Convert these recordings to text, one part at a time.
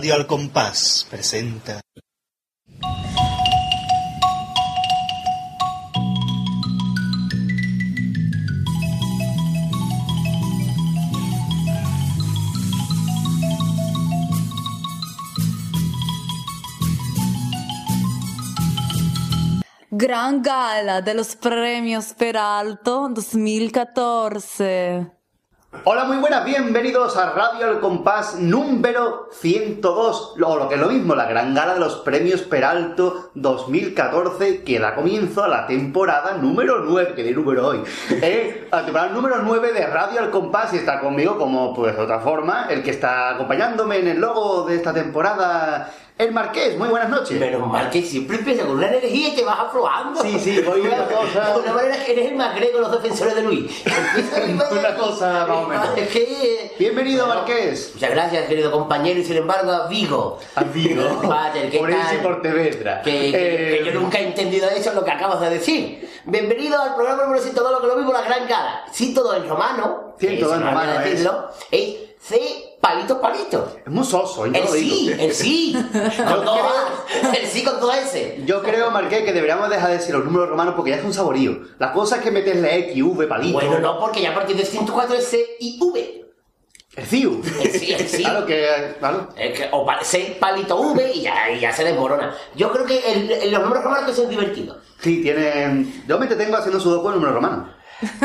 Radio Al Compás presenta. Gran gala de los premios Peralto 2014. Hola, muy buenas, bienvenidos a Radio El Compás número 102, o lo que es lo mismo, la gran gala de los premios Peralto 2014, que da comienzo a la temporada número 9, que de número hoy, eh, la temporada número 9 de Radio El Compás, y está conmigo como, pues, de otra forma, el que está acompañándome en el logo de esta temporada, el Marqués, muy buenas noches. Pero Marqués siempre empieza con una energía y te vas aflojando. Sí, sí, voy una cosa... De una manera que eres el más grego de los defensores de Luis. una cosa más o menos. Es que... Bienvenido, Marqués. Muchas gracias, querido compañero, y sin embargo a Vigo. A Vigo. Padre, ¿qué Por eso y tal? por Tevedra. Que, que- Eh, que yo nunca he entendido eso, lo que acabas de decir. Bienvenido al programa número 102, lo que lo mismo, la gran gala. 102 en romano. 102 que se en romano es. decirlo. Es C palito palito. Es muy soso, yo El lo digo. sí, el sí. Con todo A. El sí con todo S. Yo creo, Marqués, que deberíamos dejar de decir los números romanos porque ya es un saborío. La cosa es que meterle X, V, palito. Bueno, no, porque ya a partir del 104 es C y V. El CIU. El sí, el sí. Claro que. Claro. Es que, o pa- C palito V y ya, y ya se desmorona. Yo creo que el- los números romanos son divertidos. Sí, tiene. Yo me entretengo haciendo sudoku en números romanos.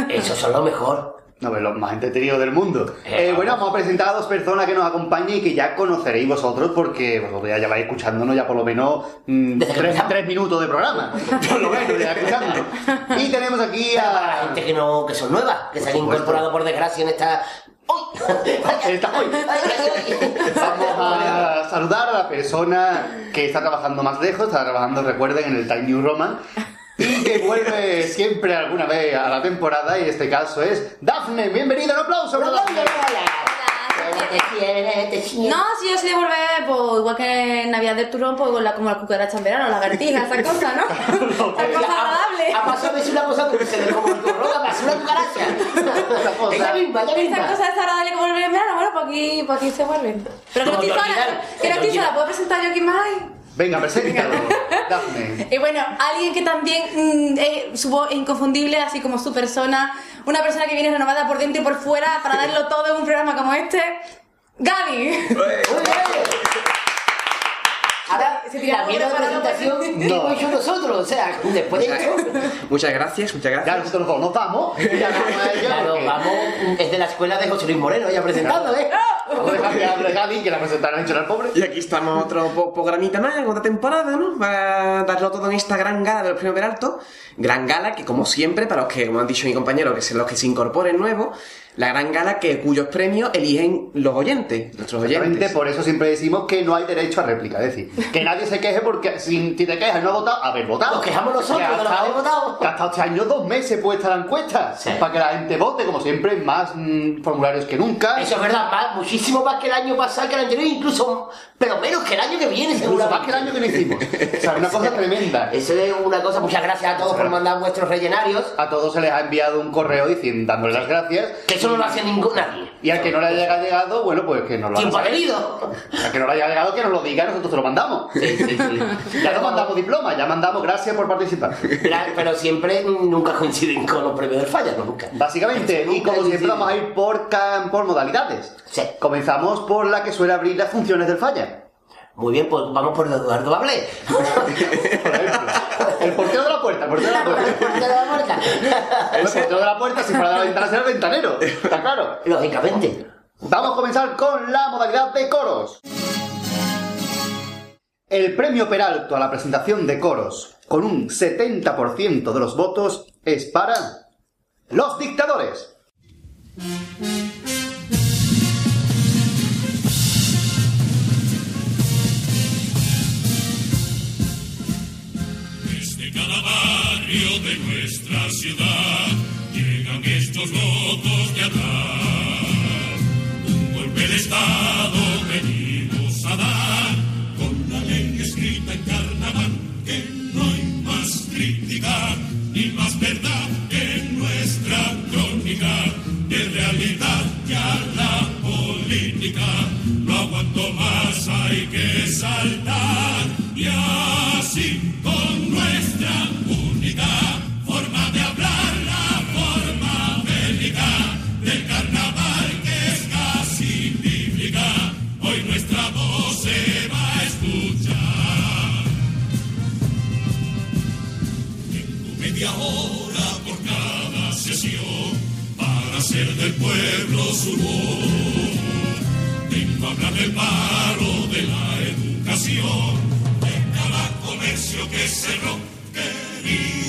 Esos son lo mejor. No, pero los más entretenidos del mundo. Eh, Eh, bueno, vamos a presentar a dos personas que nos acompañan y que ya conoceréis vosotros porque vosotros ya lleváis escuchándonos ya por lo menos mm, tres, tres minutos de programa. Por lo menos ya escuchándonos. Y tenemos aquí Para la a. gente que no, que son nuevas, que se han incorporado por desgracia en esta. Hoy. Ay, ay. Vamos a saludar a la persona que está trabajando más lejos, está trabajando, recuerden, en el Time New Roman. Y que vuelve siempre alguna vez a la temporada, y en este caso es Dafne. Bienvenida, un aplauso para Dafne. Te quiere, te quiere. No, si yo soy de volver, pues igual que en Navidad del Turrón, pues la, como la cucaracha en verano, la lagartija, esa cosa, ¿no? Esa cosa agradable. Ha pasado a veces una cosa que se ve como el turrón, pasó una cucaracha. cosa. Ella misma, ella Esa cosa desagradable que volver en verano, bueno, pues aquí, pues aquí se vuelven. Pero que no Como estoy sola, Torquidal. que no estoy Torquidal. sola, ¿puedo presentar yo aquí más? Venga, preséntalo, Dafne. Y bueno, alguien que también mm, eh, su voz es inconfundible, así como su persona, una persona que viene renovada por dentro y por fuera para darlo todo en un programa como este, Gaby. Ahora, Se tira la mierda de preparado presentación para- que hemos hecho nosotros, o sea, después de esto. Muchas gracias, muchas Ya gracias. nosotros dos nos vamos. Ya vamos Claro, porque- vamos, es de la escuela de José Luis Moreno, ya presentando, ¿eh? Vamos a dejar que Gaby, que la presentaron hecho al pobre. Y aquí estamos otro po- programita más, otra temporada, ¿no? Para darlo todo en esta gran gala de los premios Peralto. Gran gala que, como siempre, para los que, como han dicho mi compañero, que son los que se incorporen nuevos, la gran gala que cuyos premios eligen los oyentes, nuestros oyentes. por eso siempre decimos que no hay derecho a réplica. Es decir, que nadie se queje porque si si te quejas no has votado, haber votado. Nos quejamos nosotros Que ha estado- habéis votado. Que ha estado este año dos meses puesta la encuesta. Sí. Para que la gente vote, como siempre, más mm, formularios que nunca. Eso es verdad, más, muchísimo más que el año pasado, que el anterior, incluso, pero menos que el año que viene, seguro. más que el año que no hicimos. O sea, una cosa tremenda. Eso es una cosa, muchas gracias a todos por mandar vuestros rellenarios, A todos se les ha enviado un correo diciendo, dándole las gracias. que eso no lo hace ningún nadie. Y al que no le haya llegado, bueno, pues que nos lo Tiempo saber. adherido. Al que no le haya llegado, que nos lo diga nosotros se lo mandamos. Sí, sí, sí. Ya no mandamos diploma, ya mandamos gracias por participar. La- Pero siempre nunca coinciden con los premios del falla, no nunca. Básicamente, y como siempre vamos a ir por, por modalidades. Comenzamos por la que suele abrir las funciones del falla. Muy bien, pues vamos por Eduardo Bablé. Por ejemplo, el portero de la puerta, el portero de la puerta. Portero de la puerta. El portero de la puerta, si fuera de la ventana, será el ventanero. Está claro. Lógicamente. Vamos a comenzar con la modalidad de coros. El premio Peralto a la presentación de coros, con un 70% de los votos, es para los dictadores. barrio de nuestra ciudad llegan estos locos de atrás. Un golpe de Estado venimos a dar con la ley escrita en carnaval que no hay más crítica ni más verdad que nuestra crónica de realidad ya la política no aguanto más hay que saltar y así forma de hablar, la forma bélica del carnaval que es casi bíblica. Hoy nuestra voz se va a escuchar. En tu media hora por cada sesión, para ser del pueblo su voz, tengo que hablar del paro de la educación. Comercio que cerró, querido.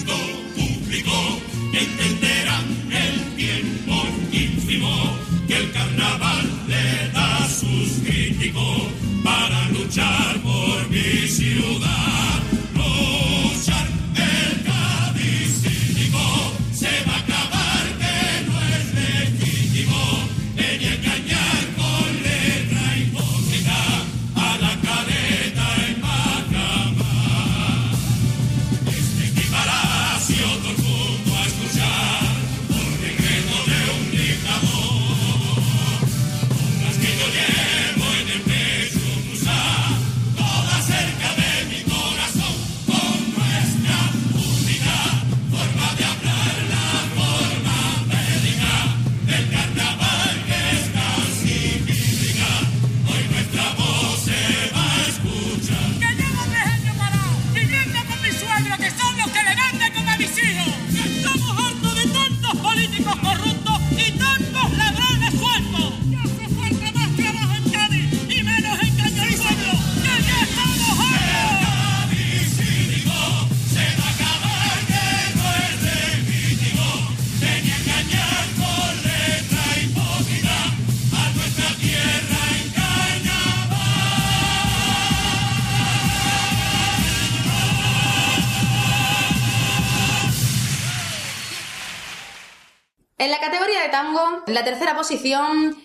carnaval le da sus críticos para luchar por mi ciudad. tango en la tercera posición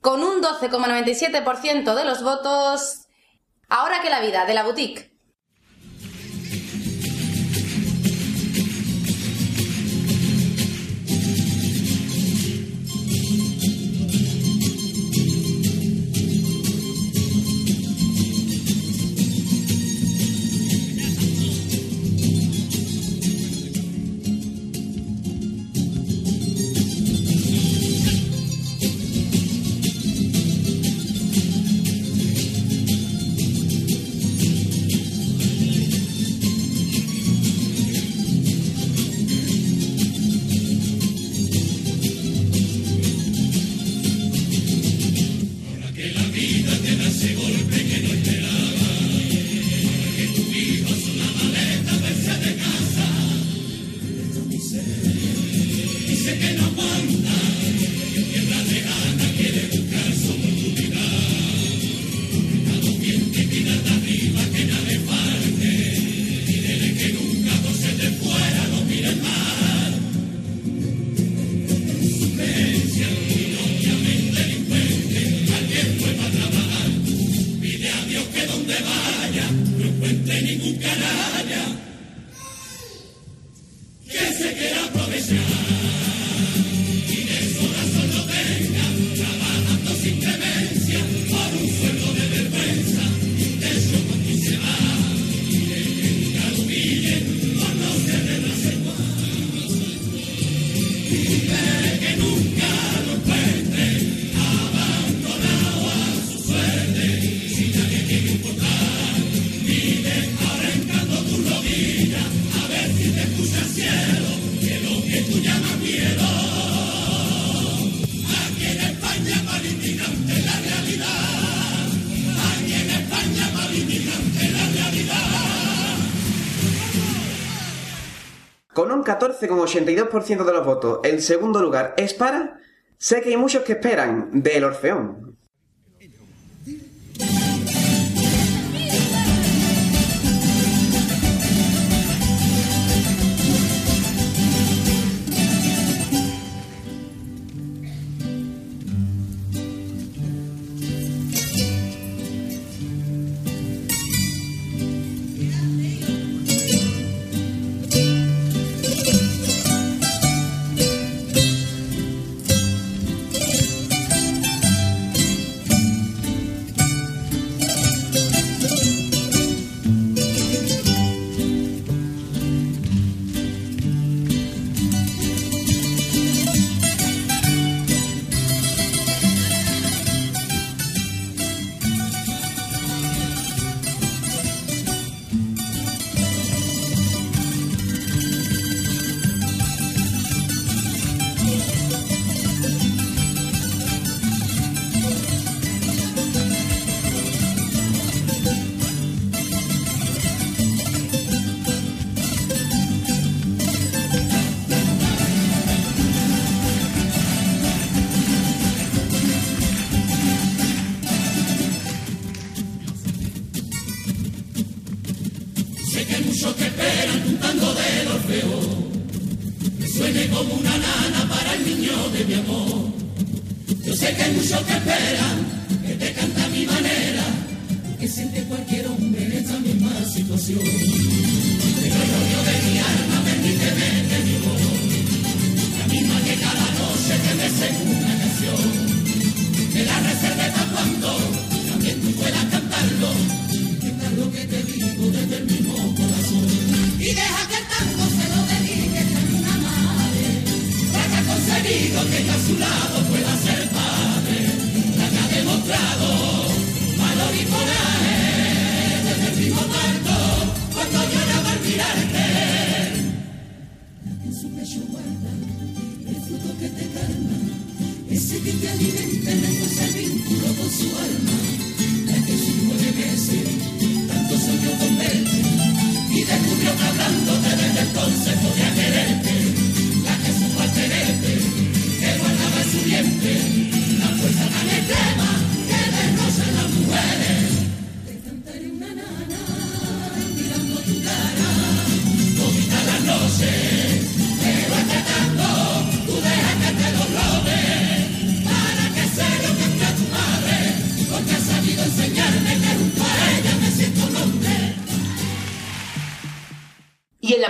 con un 12,97% de los votos. Ahora que la vida de la boutique 14,82% de los votos. El segundo lugar es para Sé que hay muchos que esperan del Orfeón.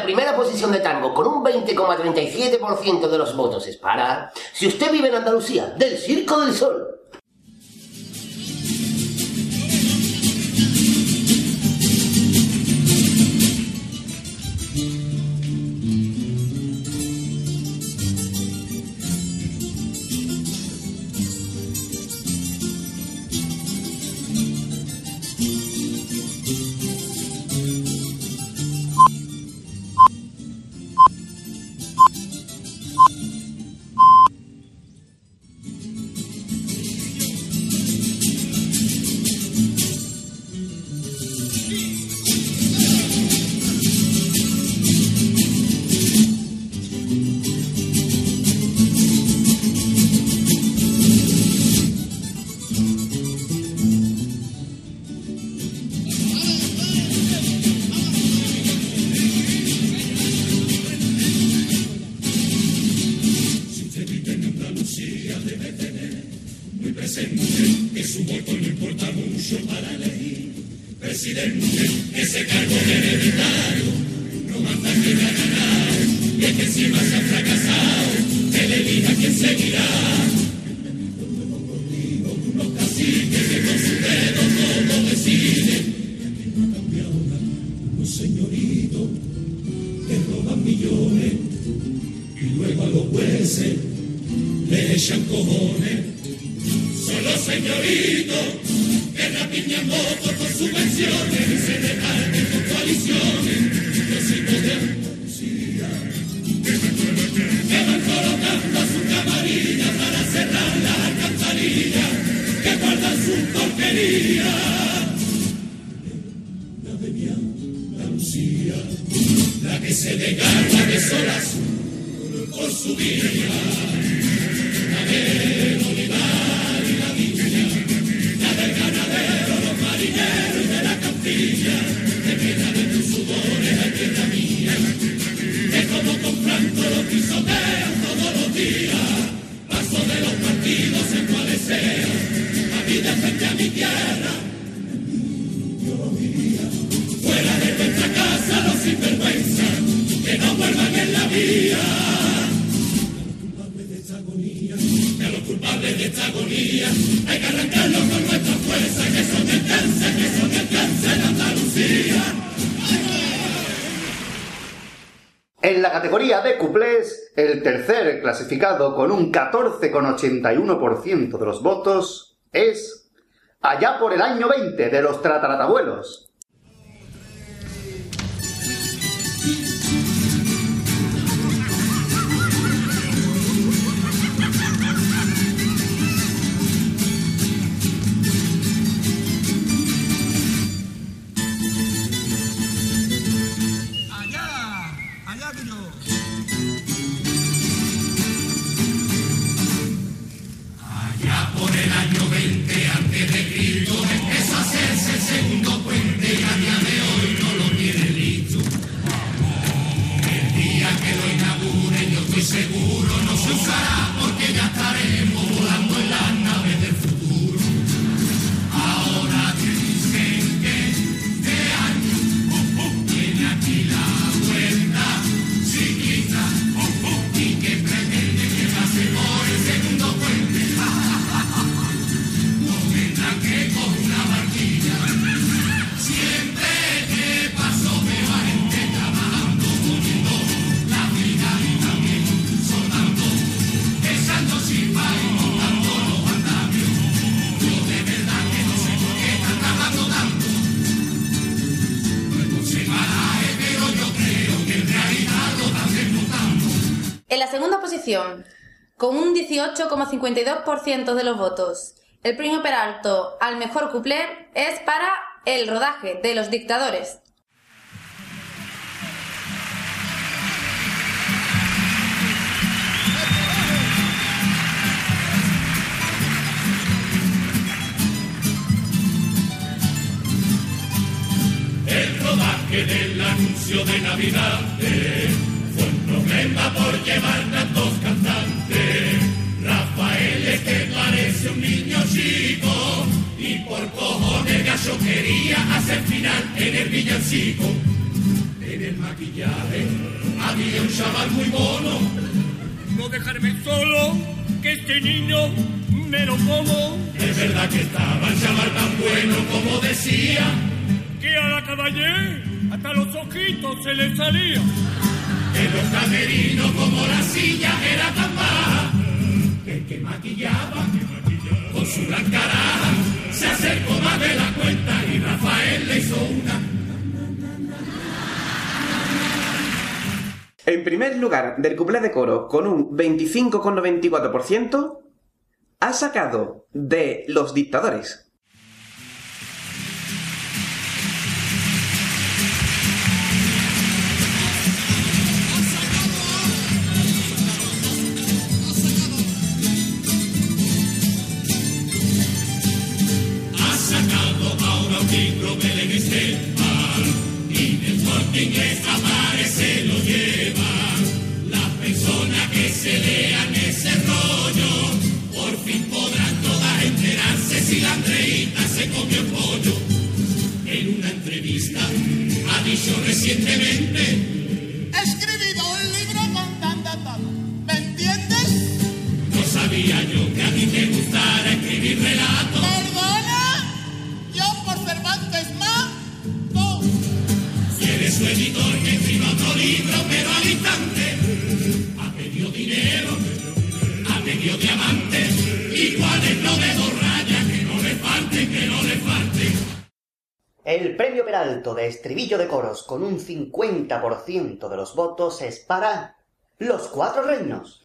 primera posición de Tango con un 20,37% de los votos es para... Si usted vive en Andalucía, del Circo del Sol, categoría de cuplés, el tercer clasificado con un 14,81% de los votos es Allá por el año 20 de los Trataratabuelos, con un 18,52% de los votos, el premio Peralto al mejor cuplé es para el rodaje de Los Dictadores. El rodaje del anuncio de Navidad problema por llevar tantos cantantes. Rafael es que parece un niño chico y por cojones gallo quería hacer final en el villancico. En el maquillaje había un chaval muy mono. No dejarme solo, que este niño me lo como. Es verdad que estaba el chaval tan bueno como decía. Que a la caballé hasta los ojitos se le salía. En los camerinos como la silla era tan baja. El que maquillaba con su gran cara se acercó más de la cuenta y Rafael le hizo una. En primer lugar del cuplé de coro, con un 25,94%, ha sacado de Los Dictadores. Ahora un libro Belén Esteban y en el corte inglés aparece lo lleva. Las personas que se lean ese rollo por fin podrán todas enterarse si la Andreita se comió el pollo. En una entrevista ha dicho recientemente He escribido un libro con tanta tal. ¿Me entiendes? No sabía yo que a ti te gustara escribir relatos. Su editor que escriba otro libro, pero al instante ha pedido dinero, ha pedido diamantes. ¿Y cuál es lo de dos rayas? Que no le falten, que no le falten. El premio Peralto de estribillo de coros con un 50% de los votos es para Los Cuatro Reinos.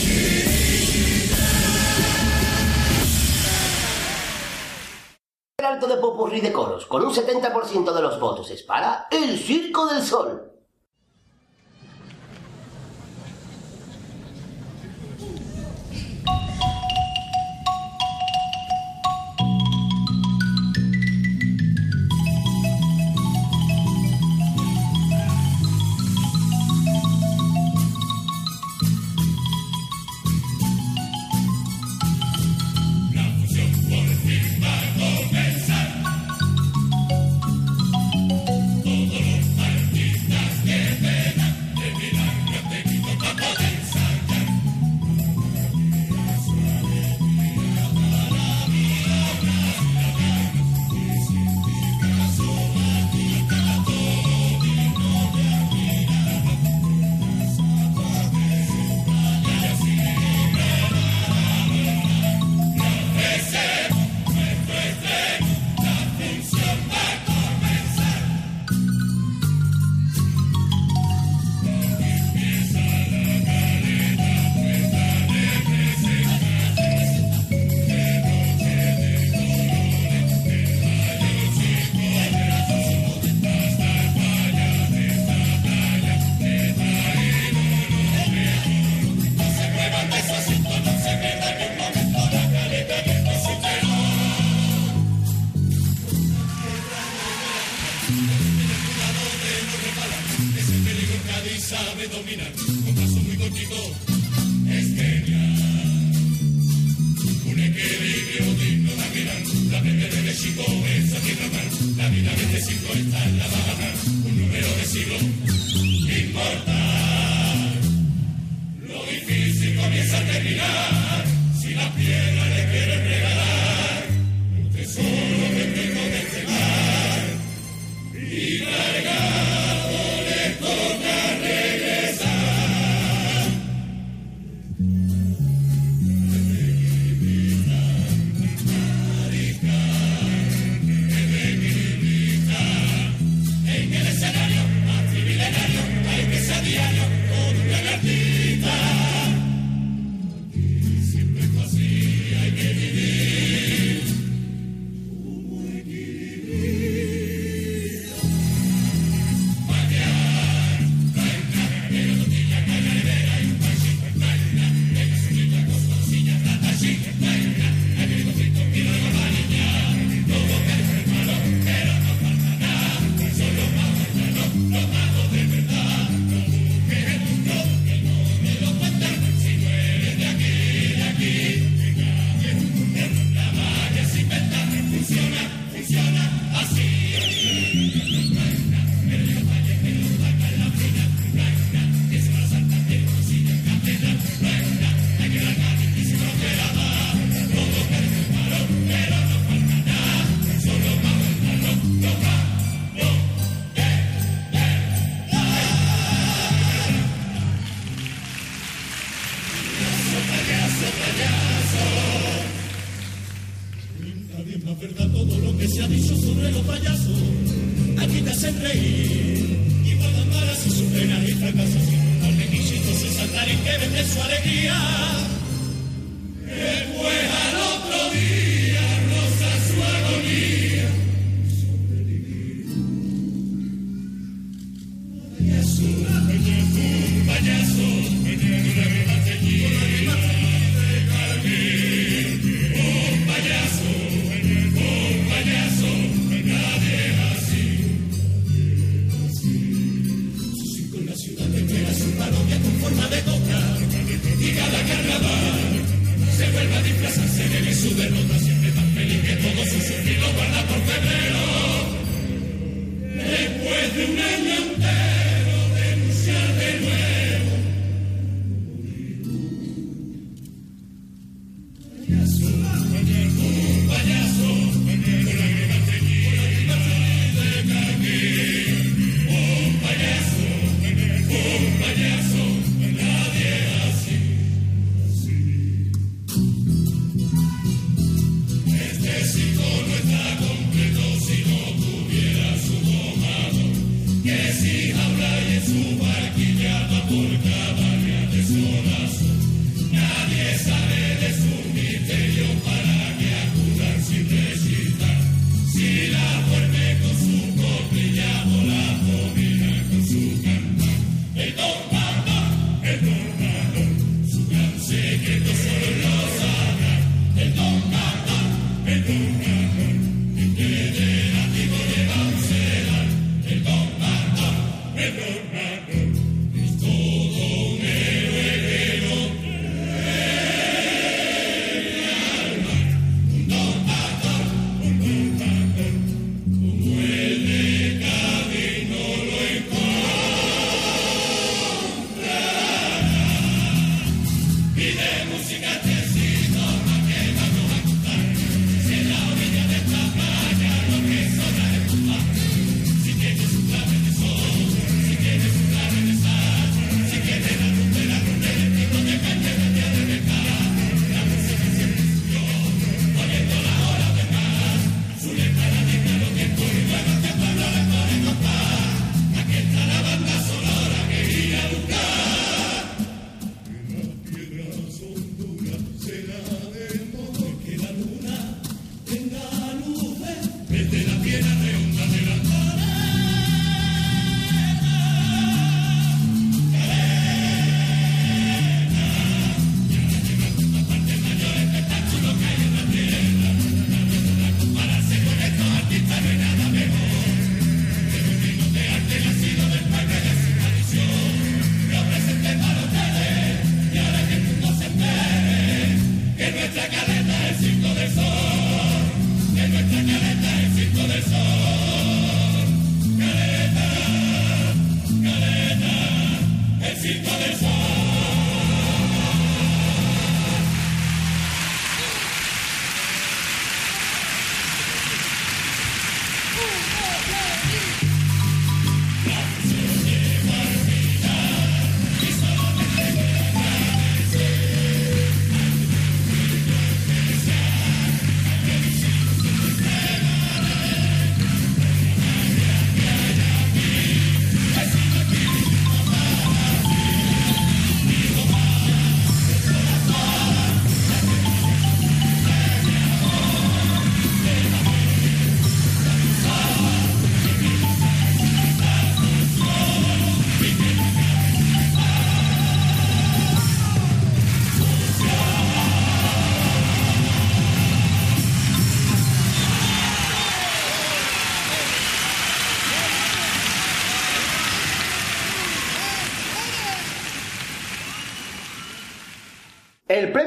Popurrí de Coros, con un 70% de los votos, es para El Circo del Sol.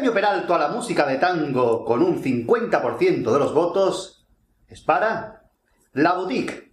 premio Peralto a la música de tango con un 50% de los votos es para La Boutique.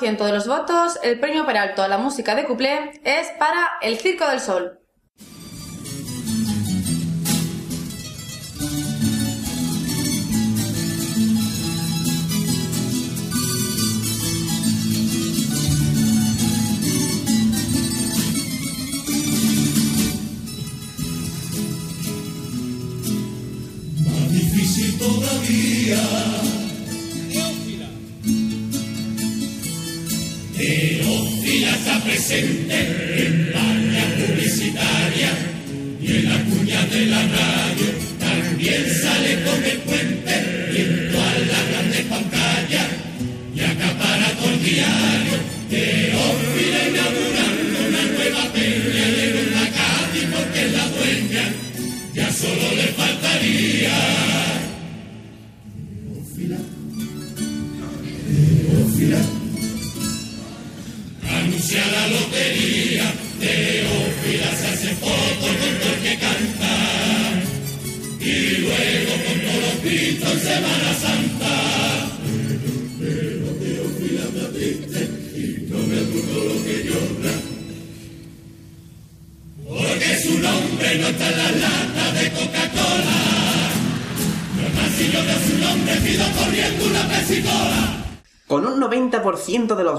de los votos, el premio Peralto a la música de Cuplé es para El Circo del Sol.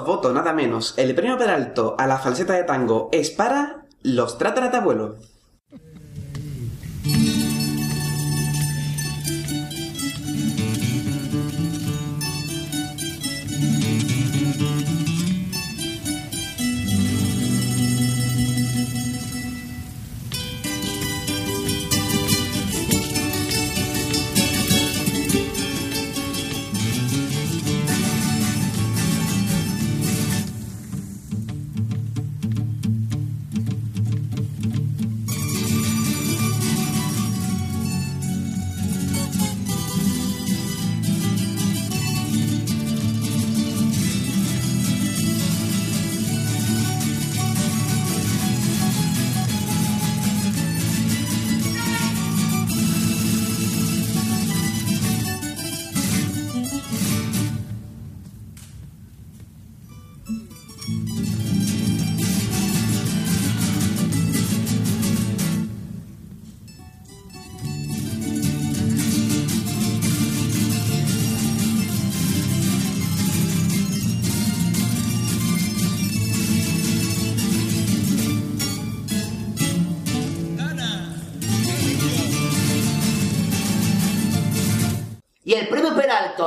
voto nada menos, el premio Peralto a la falseta de tango es para los Trataratabuelos.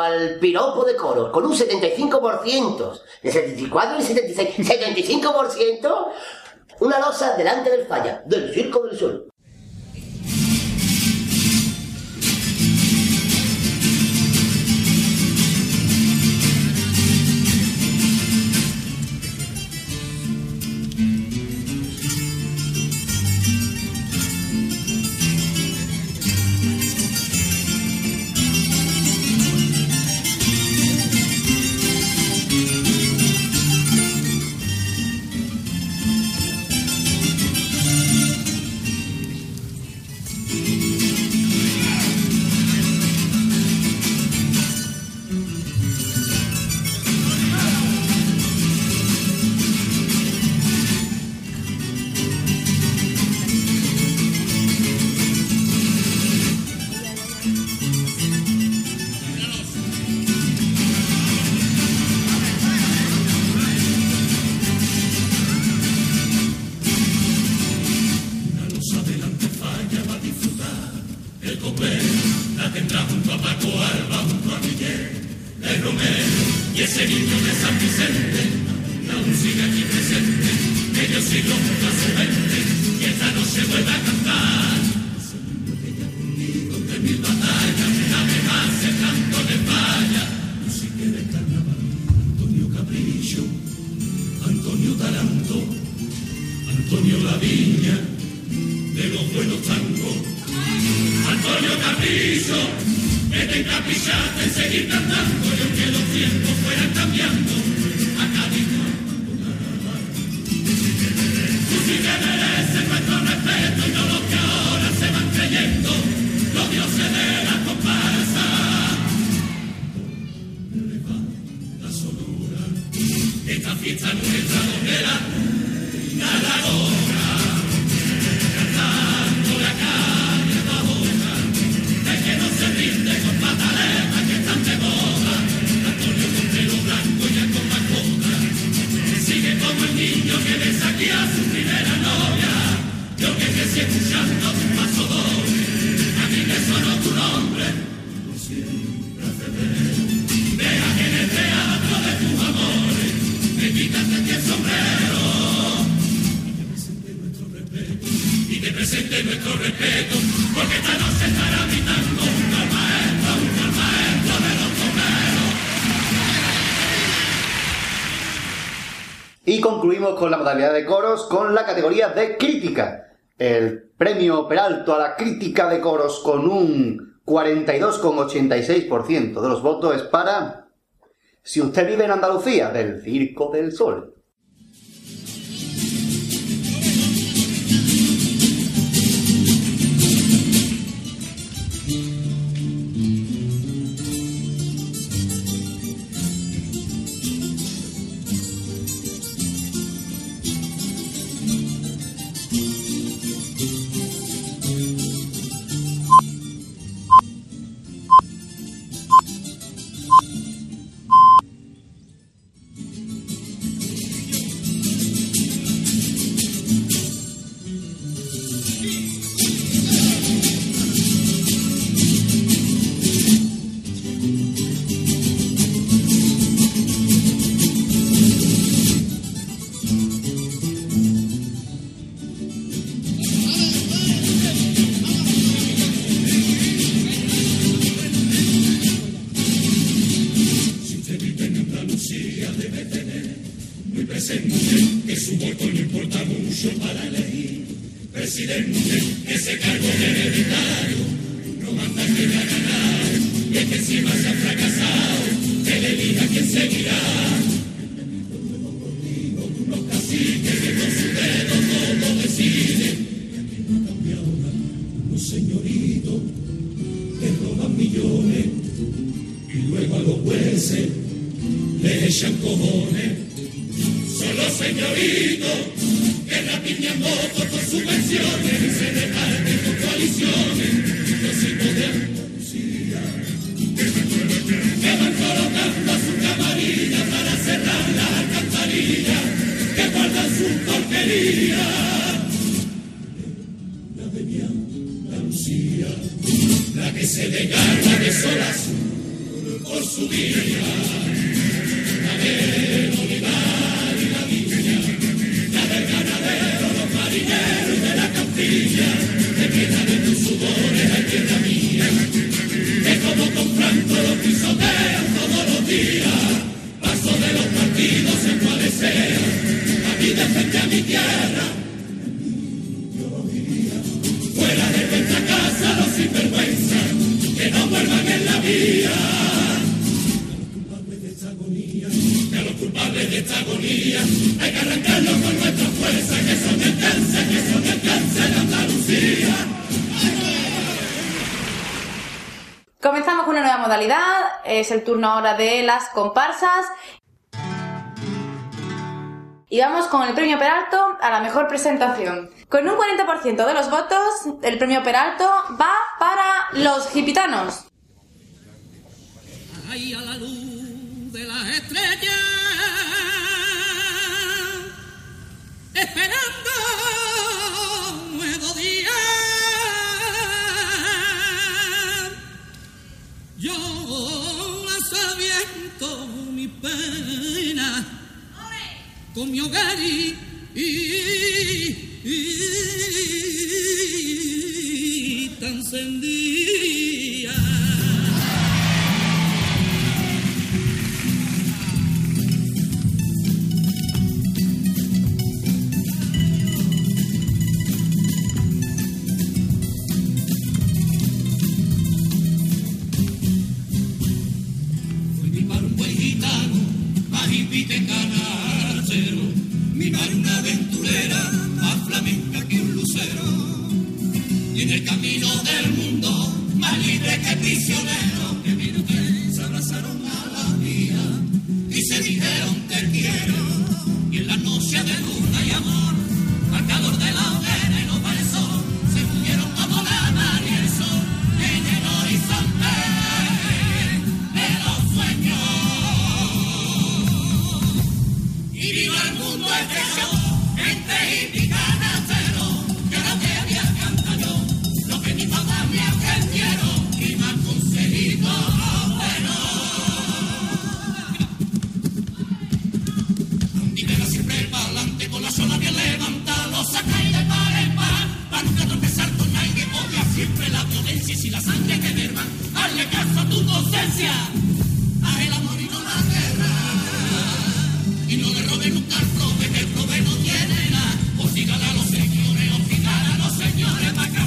al piropo de coros con un 75%, de 74 y 76, 75%, una losa delante del falla, del Circo del Sol. Concluimos con la modalidad de coros con la categoría de crítica. El premio Peralto a la crítica de coros con un 42,86% de los votos es para Si usted vive en Andalucía, del Circo del Sol. Es el turno ahora de las comparsas. Y vamos con el premio Peralto a la mejor presentación. Con un 40% de los votos, el premio Peralto va para los gipitanos. con mi hogar y, y, y, y tan Signore Macron.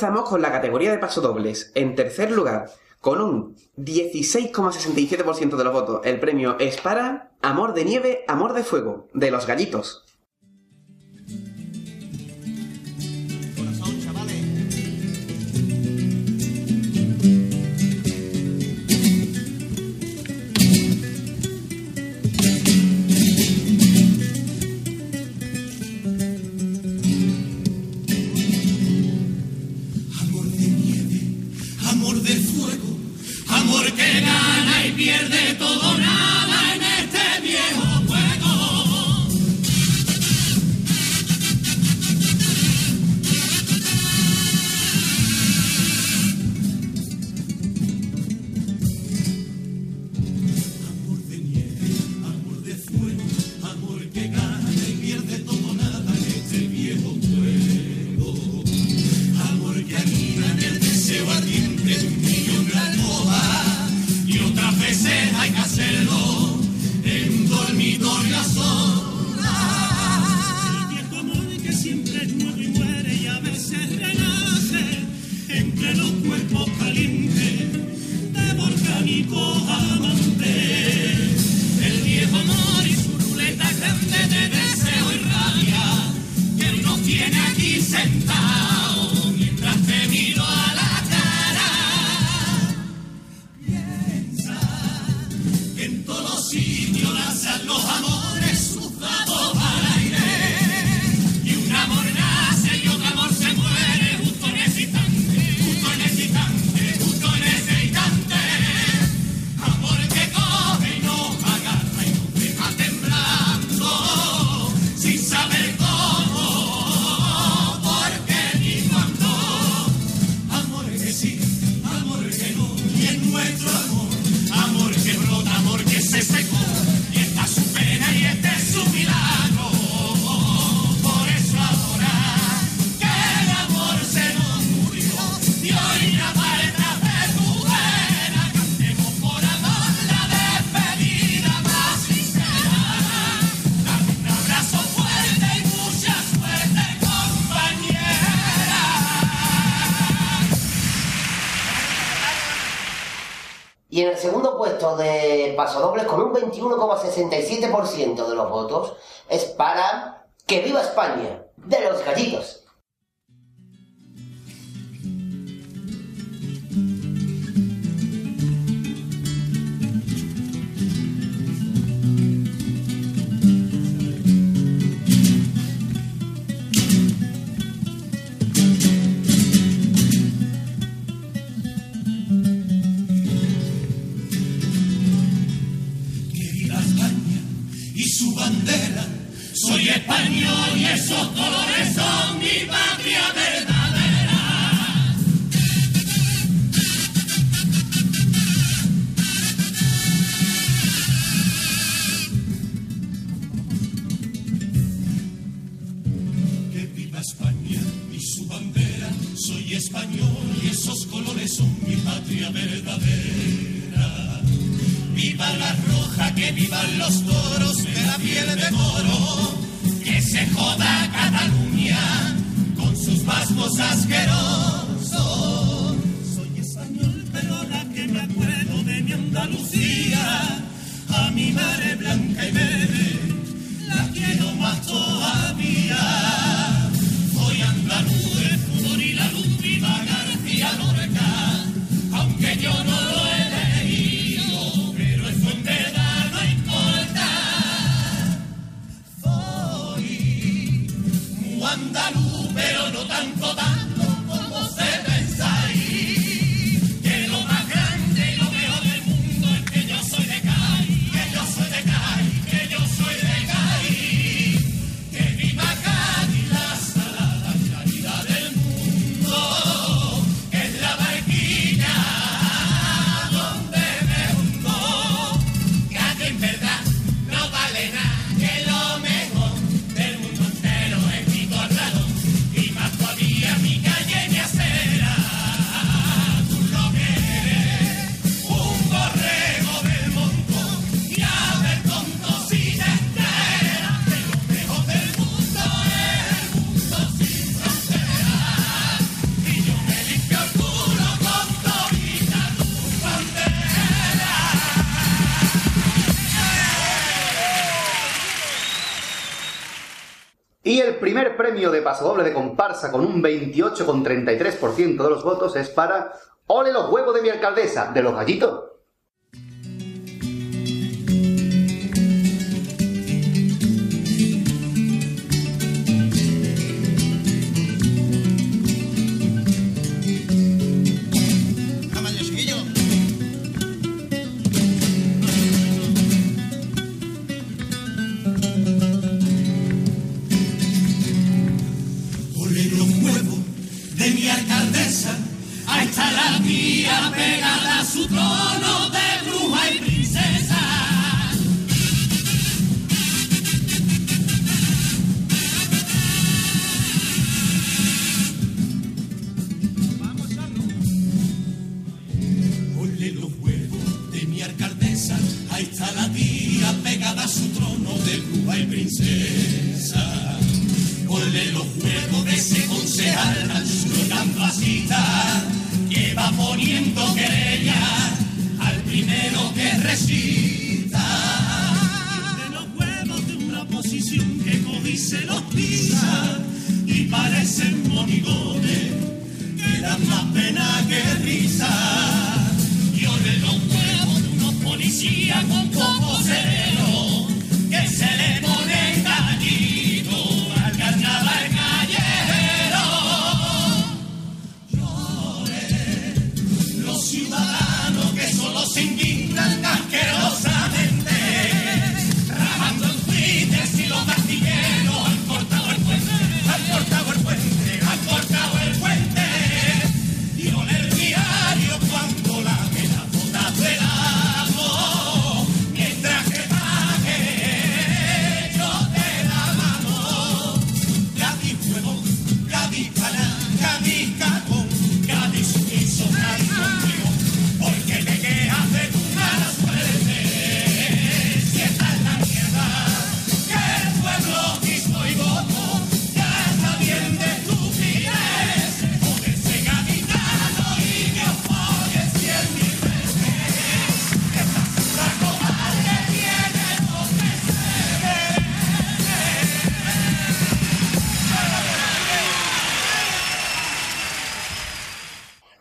comenzamos con la categoría de pasodobles. En tercer lugar, con un 16,67% de los votos, el premio es para Amor de Nieve, Amor de Fuego, de los Gallitos. de Pasodobles con un 21,67% de los votos es para que viva España. y español y esos colores son mi patria verdadera. Viva la roja, que vivan los toros de la piel de moro, que se joda Cataluña con sus vascos asquerosos. Soy español, pero la que me acuerdo de mi Andalucía, a mi madre blanca y verde primer premio de pasodoble de comparsa con un 28,33% de los votos es para ¡Ole los huevos de mi alcaldesa! De los gallitos.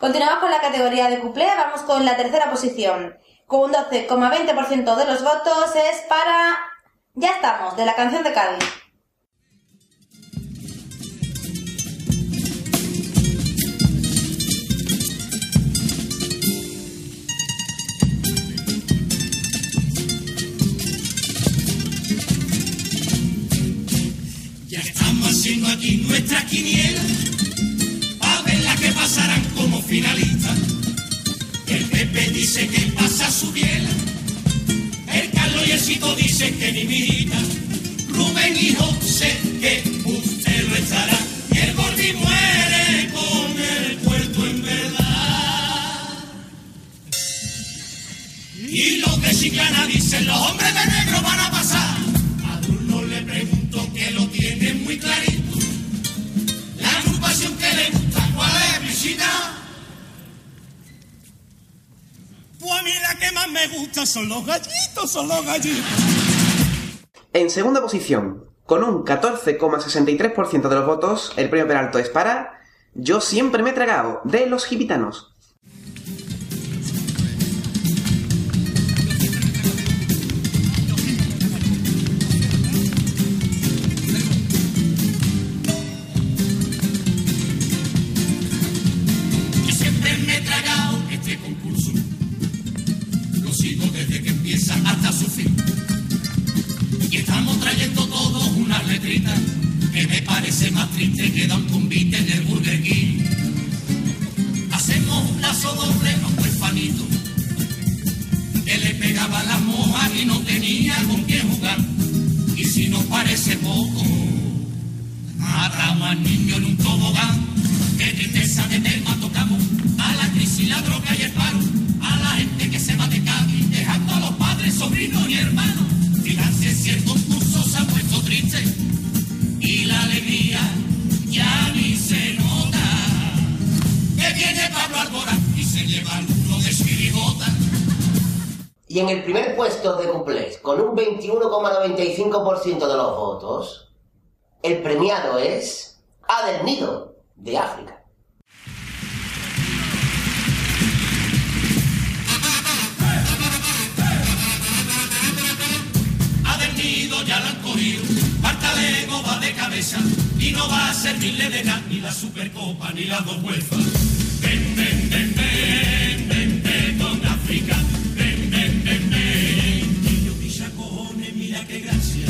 Continuamos con la categoría de cuplé, vamos con la tercera posición. Con un 12,20% de los votos es para Ya estamos, de la canción de Cádiz. Ya estamos haciendo aquí nuestra quiniela, a ver la que pasarán como finalistas. El Pepe dice que pasa su biela, el Carlos y el Cito dicen que ni mijita, Rubén y José que usted lo estará, y el Gordi muere con el puerto en verdad. Y los de Chiclana dicen, los hombres de negro van a pasar. A Bruno le pregunto que lo tiene muy clarito. La agrupación que le gusta, ¿cuál es, visita? A mí la que más me gusta son los gallitos, son los gallitos. En segunda posición, con un 14,63% de los votos, el premio Peralto es para Yo siempre me he tragado, de los gibitanos. Que me parece más triste que da un convite en el Burger King. Hacemos un lazo doble a un huerfanito que le pegaba las mojas y no tenía con quién jugar. Y si nos parece poco, Matamos al niño en un tobogán. Qué tristeza de tema tocamos. A la crisis, la droga y el paro. A la gente que se va de Cádiz, dejando a los padres, sobrinos y hermanos. Fíjense si el concurso se ha puesto triste. Alegría ya ni se nota. Que viene Pablo Alborán y se lleva uno de. Y en el primer puesto de cuplés, con un 21,95% de los votos, el premiado es Adel Nido, de África. ya la han cogido. Bartalego va de cabeza y no va a servirle de nada ni la Supercopa ni las dos UEFA. Ven, ven, ven, ven, ven, ven con África. Ven, ven, ven, ven. Niño pisa cojones, mira qué gracia.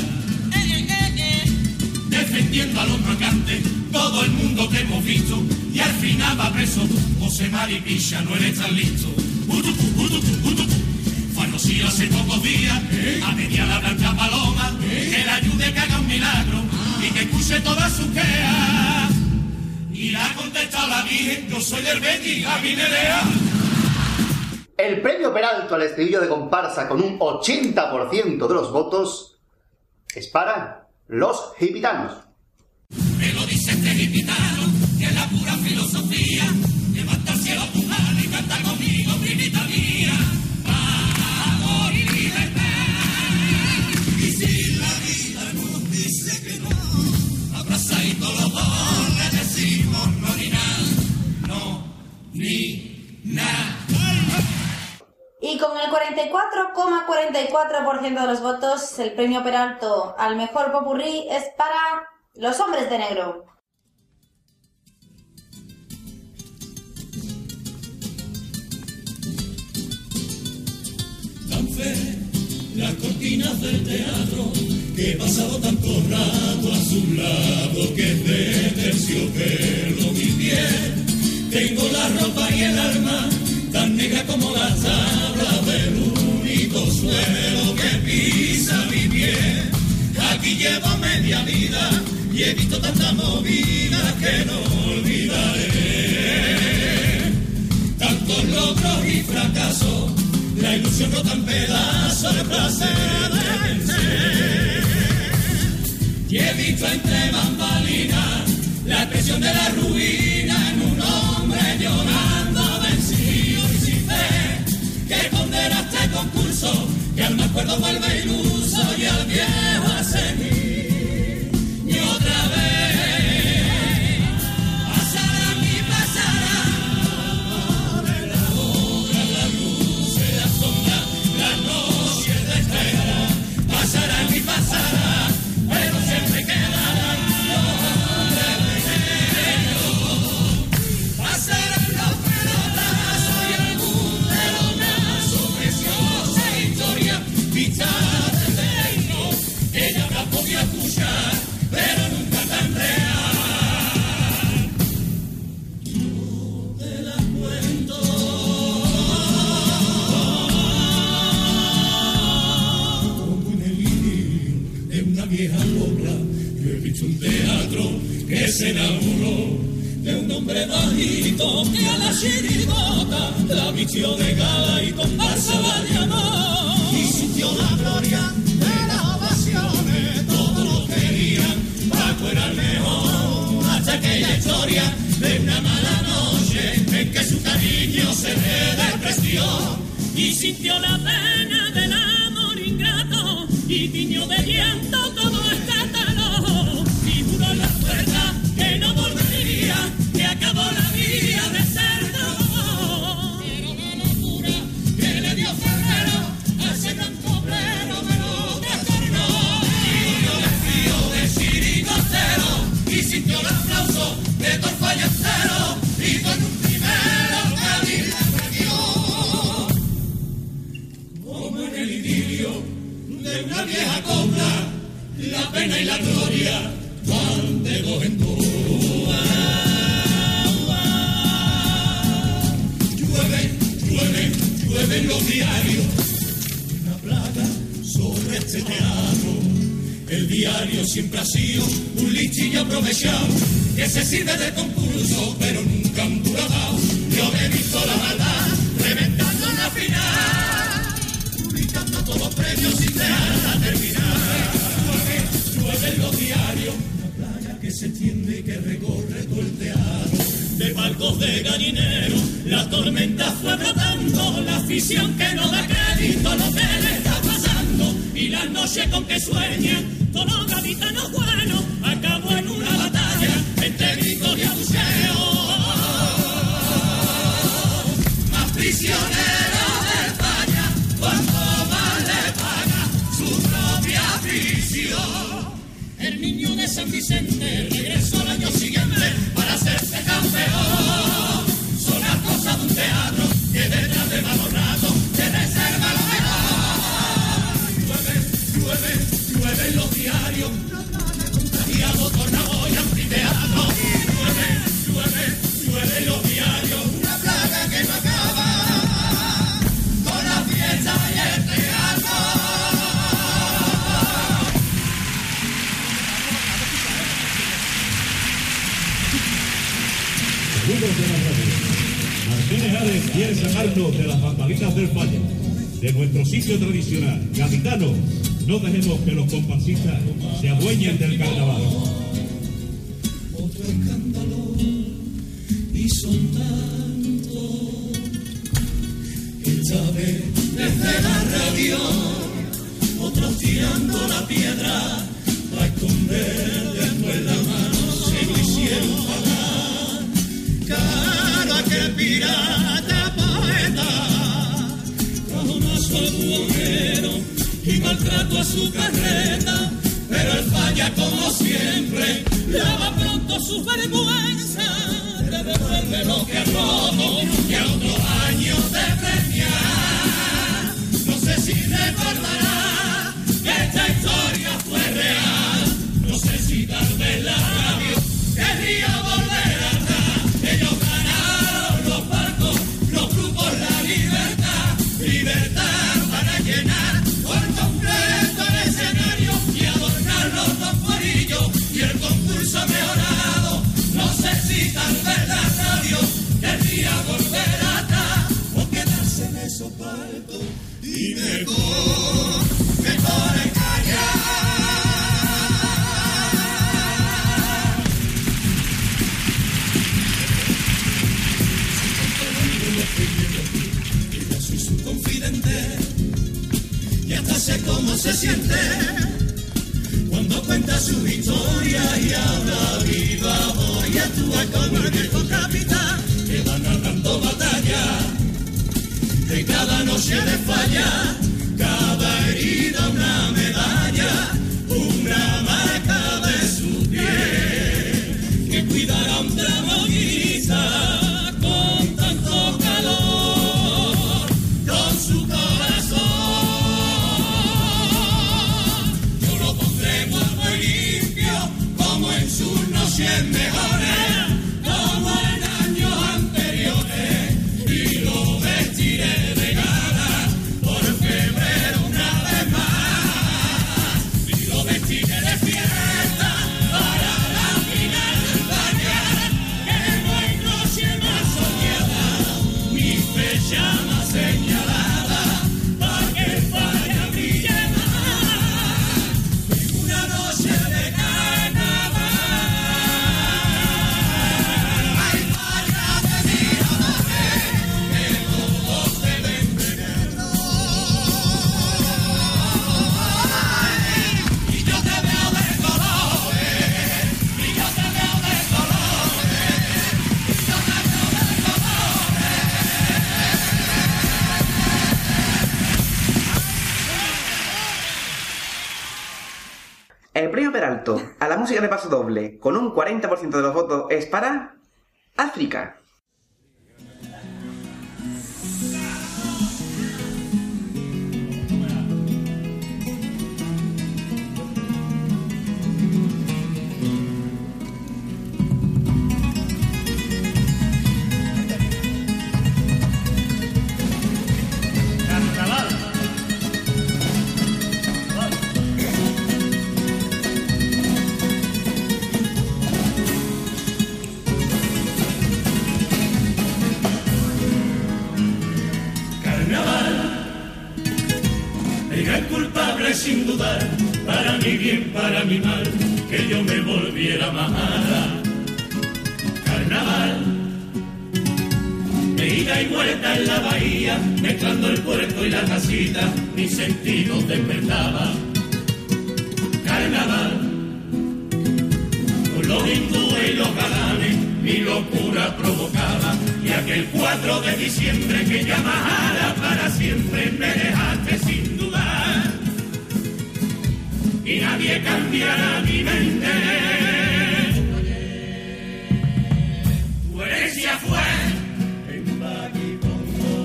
Defendiendo a los mangantes, todo el mundo te hemos visto. Y al final va preso tú, José Mari Picha, no eres tan listo. Ututu, ututu, ututu. Fanosío hace pocos días, a media la blanca paloma, que la ayude que un milagro y que escuche todas sus quejas. Y le ha contestado la Virgen, yo soy del Betis, a mi Nerea. El premio Peralto al estribillo de comparsa con un 80% de los votos es para los gitanos. Me lo dice este gitano, que es la pura filosofía. Y con el 44,44% de los votos, el premio Peralto al mejor popurrí es para los hombres de negro. las cortinas del teatro que he pasado tanto rato a su lado que de terciopelo mi piel tengo la ropa y el alma tan negra como la tabla pisa mi pie aquí llevo media vida y he visto tanta movida que no olvidaré. Tantos logros y fracasos, la ilusión rota en pedazos, el placer. De vencer. Y he visto entre bambalinas la expresión de la ruina que al más cuerdo vuelve iluso y al viejo se enamoró de un hombre bajito que a la chirigota la vistió de gala y con de amor. Y sintió la gloria de las ovaciones, todos lo querían para curar mejor. Hasta aquella historia de una mala noche en que su cariño se le despreció y sintió la pena. de la gloria, Juan de Bohemboa. Llueve, llueve, llueve los diarios, una plaga sobre este teatro. El diario siempre ha sido un listillo aprovechado que se sirve de Martínez Ares quiere sacarnos de las bambalinas del fallo, de nuestro sitio tradicional. Capitano, no dejemos que los comparsistas se adueñen del carnaval. Otro escándalo y son tantos. Esta vez desde la radio, otros tirando la piedra para esconder su carreta, pero él falla como siempre, lava pronto su vergüenza, le devuelve lo que robo. se siente cuando cuenta su historia y habla viva voy a actuar como el viejo capitán que va narrando batalla de cada noche de falla cada herida una medalla una marca a la música de paso doble con un 40% de los votos es para África. Sin dudar, para mi bien, para mi mal, que yo me volviera majara. Carnaval, de ida y vuelta en la bahía, mezclando el puerto y la casita, mis sentidos despertaba. Carnaval, con los hindúes y los galanes, mi locura provocaba. Y aquel 4 de diciembre que ya majara para siempre me dejaste Y nadie cambiará mi mente. Tu herencia fue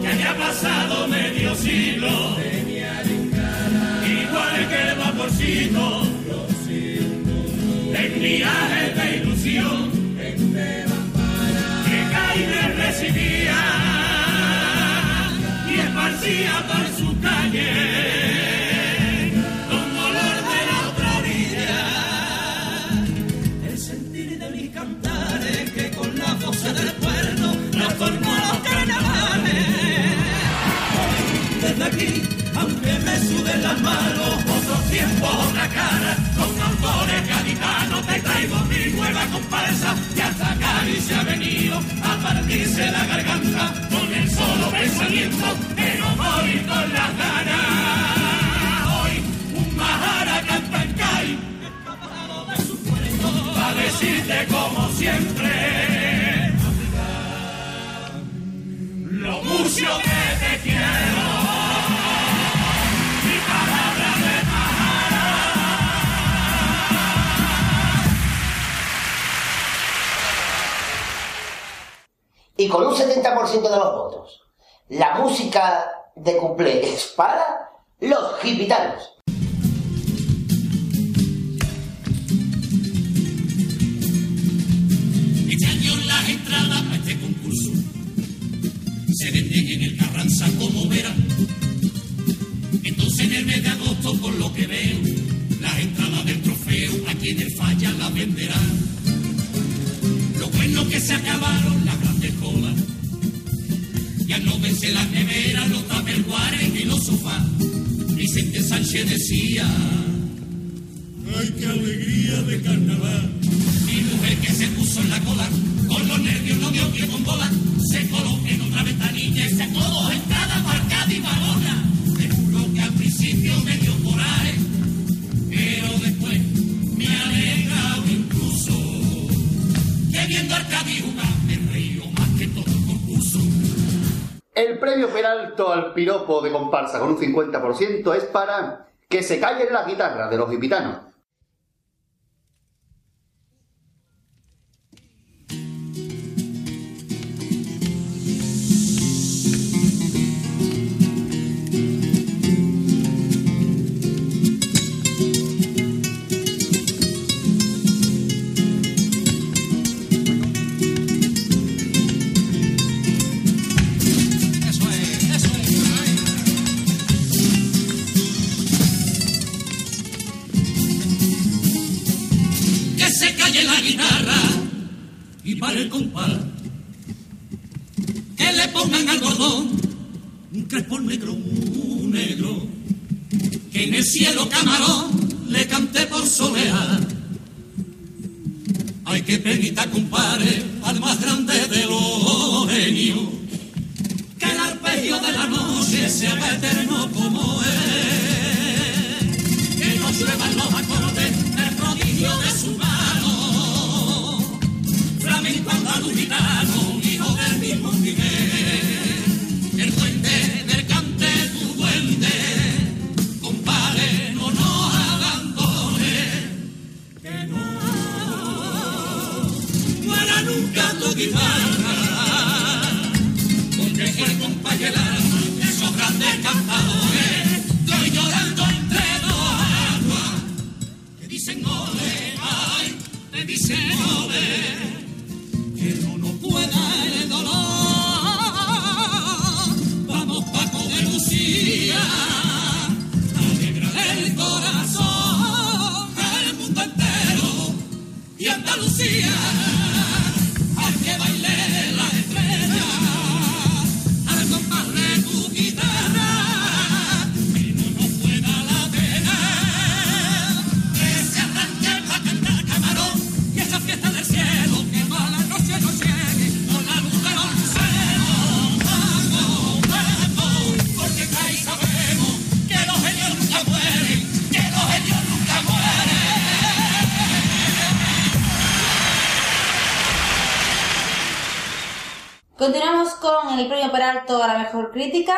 que haya pasado medio siglo. Igual que el vaporcito en viajes de ilusión que Caire recibía y esparcía por su calle aquí, aunque me suden las manos, otros tiempos, otra cara, con autores gaditanos te traigo mi nueva comparsa, y hasta Cali se ha venido a partirse la garganta con el solo pensamiento de no morir con las ganas. Hoy un majara canta en Cali, escapado de su puerto, va a decirte como siempre. Lo mucho que te quiero. Y con un 70% de los votos, la música de cuplé es para los gitanos. Este año las entradas para este concurso se venden en el Carranza como verán. Entonces en el mes de agosto, por lo que veo, las entradas del trofeo aquí en el falla las venderán. Lo que se acabaron las grandes colas. Ya no vence las neveras, los tupperwares y los sofás. Vicente Sánchez decía, ¡ay qué alegría de carnaval! Mi mujer que se puso en la cola, con los nervios no dio pie con bola, se coló en otra ventanilla y sacó dos entradas marcadas y El premio Peralto al piropo de comparsa con un 50% es para que se callen las guitarras de los gitanos. La guitarra y para el compás. Que le pongan al cordón un crespón negro, un negro. Que en el cielo camarón le canté por solear. Ay, qué penita, compadre, al más grande de los genios que el arpegio de la noche sea eterno como nunca lo quitar. Crítica,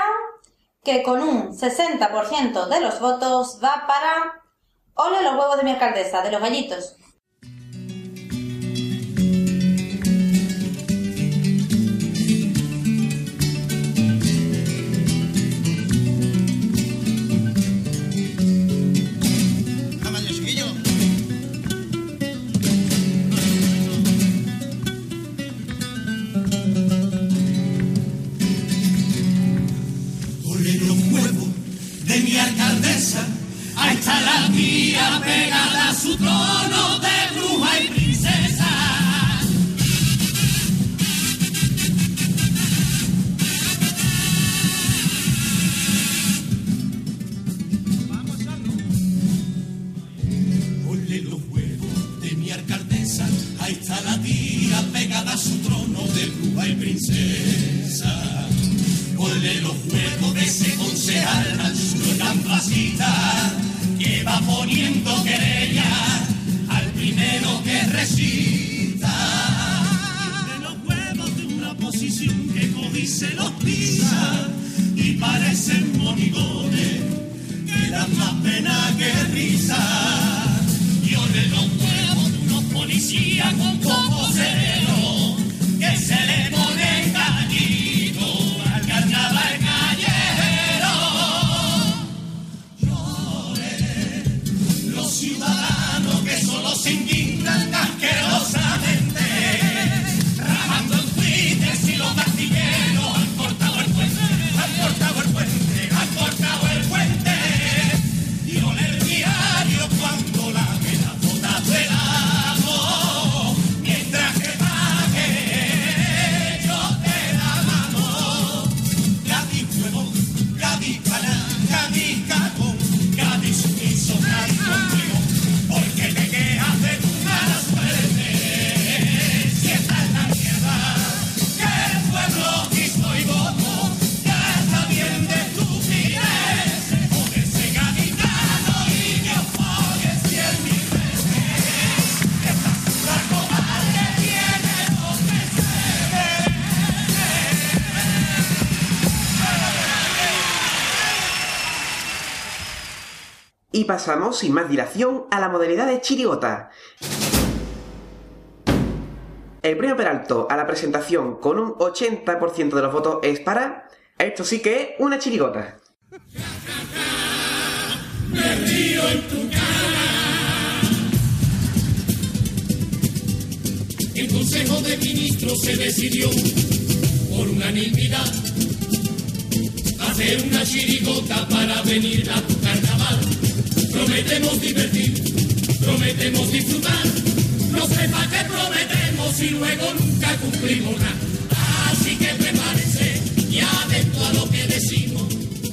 que con un 60% de los votos va para Ole los huevos de mi alcaldesa, de los gallitos. Pasamos sin más dilación a la modalidad de chirigota. El premio Peralto a la presentación con un 80% de los votos es para... Esto sí que es una chirigota. Me río en tu cara. El Consejo de Ministros se decidió por unanimidad hacer una chirigota para venir a tu. Prometemos divertir, prometemos disfrutar. No sé para qué prometemos y luego nunca cumplimos nada. Así que prepárense y atento a lo que decimos.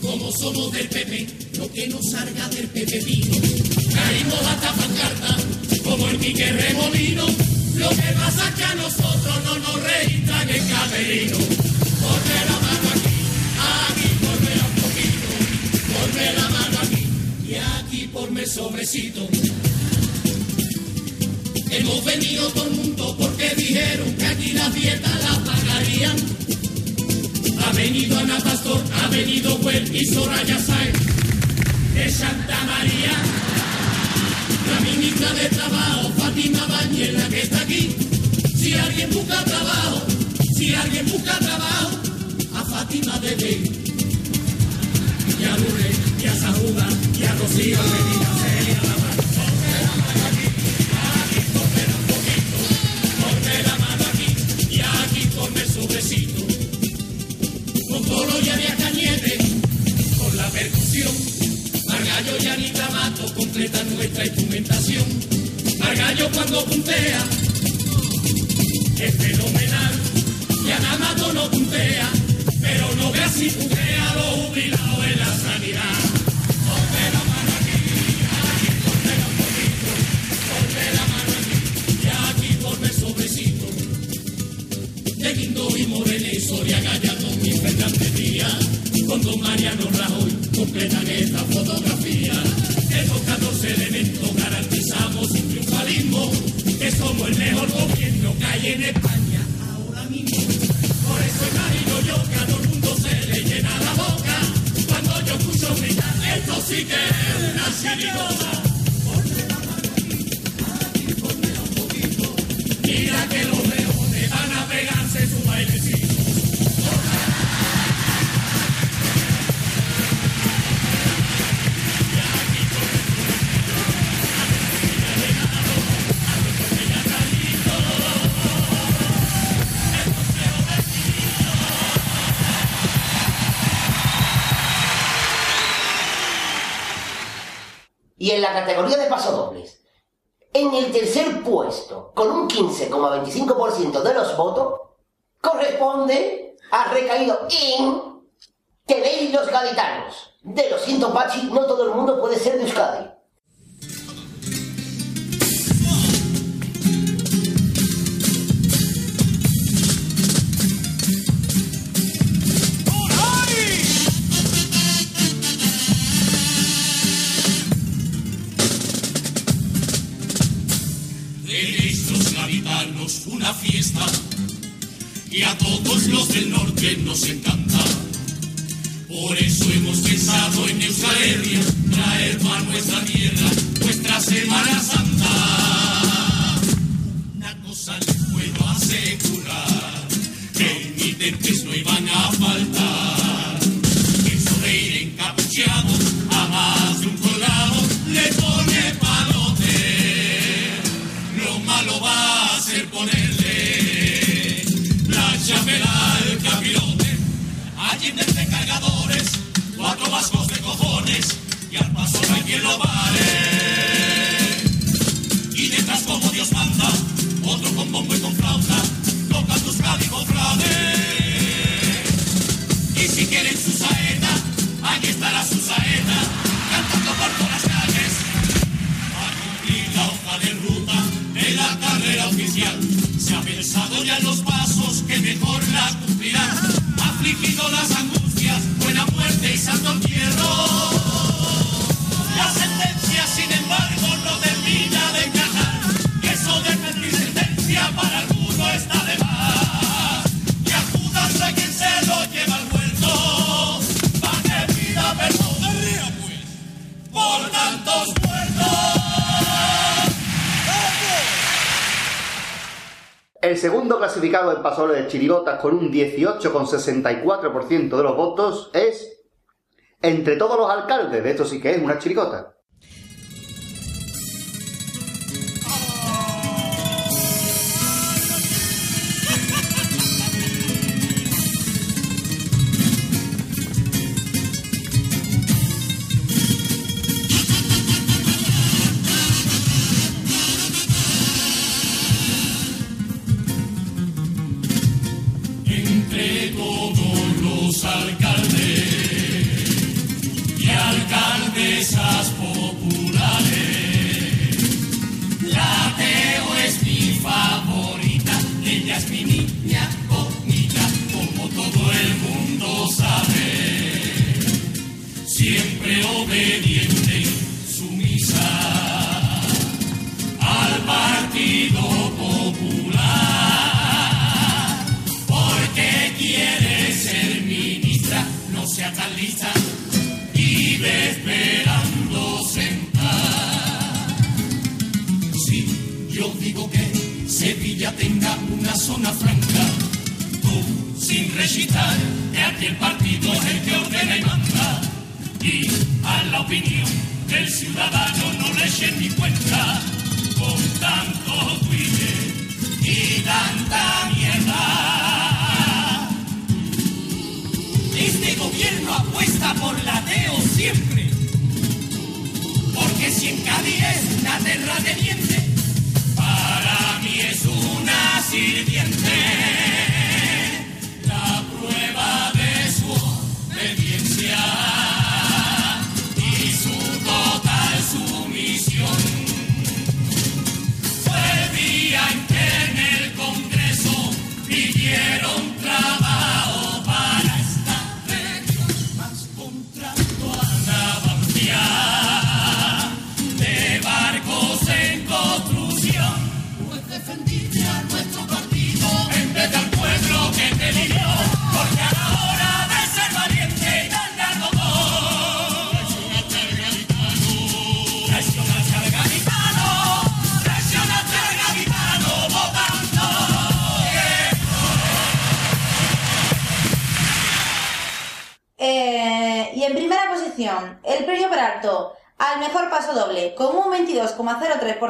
Como somos del PP, lo que nos salga del PP vino. Caímos hasta pancarta, como el Quique Remolino. Lo que pasa es que a nosotros no nos registran el camerino. Ponme la mano aquí, aquí ponme un poquito. Ponme la mano el sobrecito. Hemos venido todo el mundo porque dijeron que aquí la dieta la pagarían. Ha venido Ana Pastor, ha venido Güell y Soraya Sáenz de Santa María. La ministra de Trabajo, Fátima Bañez, la que está aquí. Si alguien busca trabajo, si alguien busca trabajo, a Fátima debe. Y a Lourdes, y a Sajuda, y a Rocío Medina, Celia Lavar. Ponme la mano aquí, aquí ponme un poquito. Ponme la mano aquí, y aquí ponme el sobrecito con Toro y Arias Cañete, con la percusión. Margallo y Anita Mato completan nuestra instrumentación. Margallo cuando puntea es fenomenal. Y Ana Mato no puntea, pero no ve si puntea a los en la sanidad. Y Morena y Soria Gallardo y Fernández Díaz, con don Mariano Rajoy completan esta fotografía. Estos 14 elementos garantizamos sin triunfalismo que somos el mejor gobierno que hay en España ahora mismo. Por eso imagino yo que a todo el mundo se le llena la boca cuando yo escucho gritar, esto sí que es una chirigota. Mira que lo y en la categoría de pasodobles, en el tercer puesto, con un 15,25% de los votos, corresponde, ha recaído en Tenéis los gaditanos. De lo siento, Pachi, no todo el mundo puede ser de Euskadi. Tenéis los gaditanos una fiesta y a todos los del norte nos encanta. Por eso hemos pensado en Euskal Herria traer a nuestra tierra nuestra Semana Santa. Una cosa les puedo asegurar, que penitentes no iban a faltar. Vascos de cojones, y al paso no hay quien lo pare. Y detrás como Dios manda, otro con bombo y con flauta, tocan tus cadicofrades. Y si quieren su saeta, ahí estará su saeta, cantando por todas las calles. A cumplir la hoja de ruta segundo clasificado en pasoble de chirigotas con un 18,64% de los votos es entre todos los alcaldes. De esto sí que es una chirigota.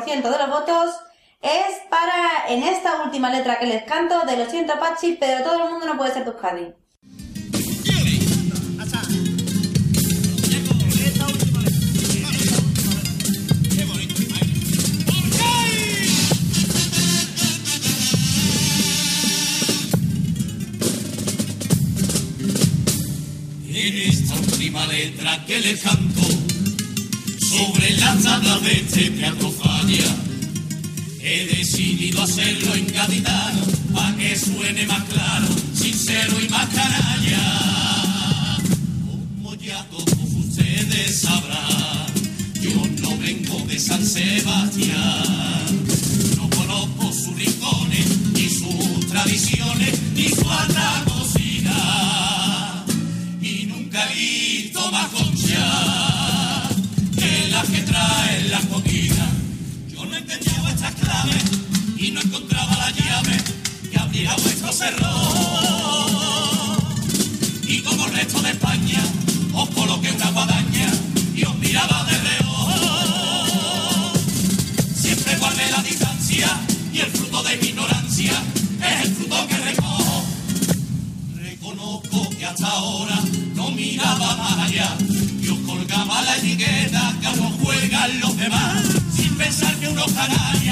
De los votos, es para, en esta última letra que les canto, de los 100 Apache, pero todo el mundo no puede ser Euskadi. En esta última letra que le canto sobre la tabla de este teatro he decidido hacerlo en gaditano para que suene más claro, sincero y más canalla. Como ya todos ustedes sabrán, yo no vengo de San Sebastián, no conozco sus rincones, ni sus tradiciones, ni su alta cocina. Y nunca he visto más claves y no encontraba la llave que abriera vuestro cerro. Y como el resto de España, os coloqué una guadaña y os miraba de reojo. Siempre guardé la distancia y el fruto de mi ignorancia es el fruto que recojo. Reconozco que hasta ahora no miraba más allá. Yo colgaba la etiqueta que aún juegan los demás, sin pensar que unos canallas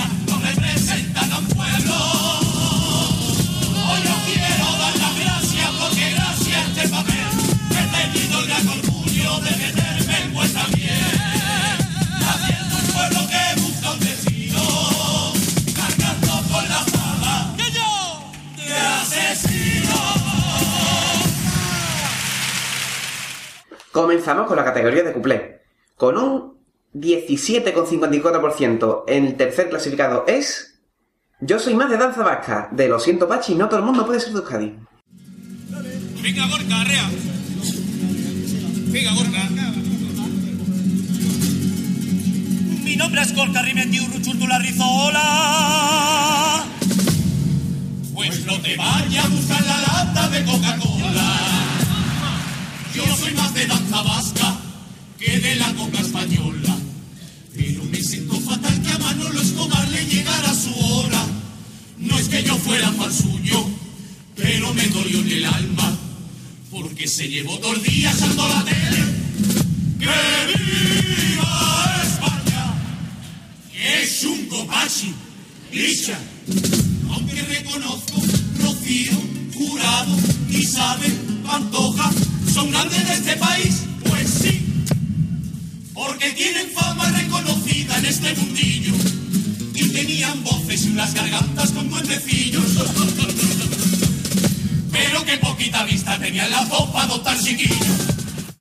Comenzamos con la categoría de cuplé. Con un 17,54%, el tercer clasificado es... Yo soy más de danza vasca. De Lo siento, Pachi, no todo el mundo puede ser de Euskadi. Venga, Gorka, arrea. Venga, Gorka. Mi nombre es Gorka Rimendiu Ruchurtula Rizola. Pues no te vayas a buscar la lata de Coca-Cola. Yo soy más de danza vasca que de la coca española. Pero me siento fatal que a Manolo Escobar le llegara su hora. No es que yo fuera fan suyo, pero me dolió en el alma. Porque se llevó dos días ando la tele. ¡Que viva España! ¡Que es un copachi! ¡Licha! Aunque reconozco, Rocío, Jurado, Isabel, Pantoja, son grandes de este país, pues sí. Porque tienen fama reconocida en este mundillo. Y tenían voces y unas gargantas con duendecillos. Pero qué poquita vista tenían la voz para adoptar chiquillos.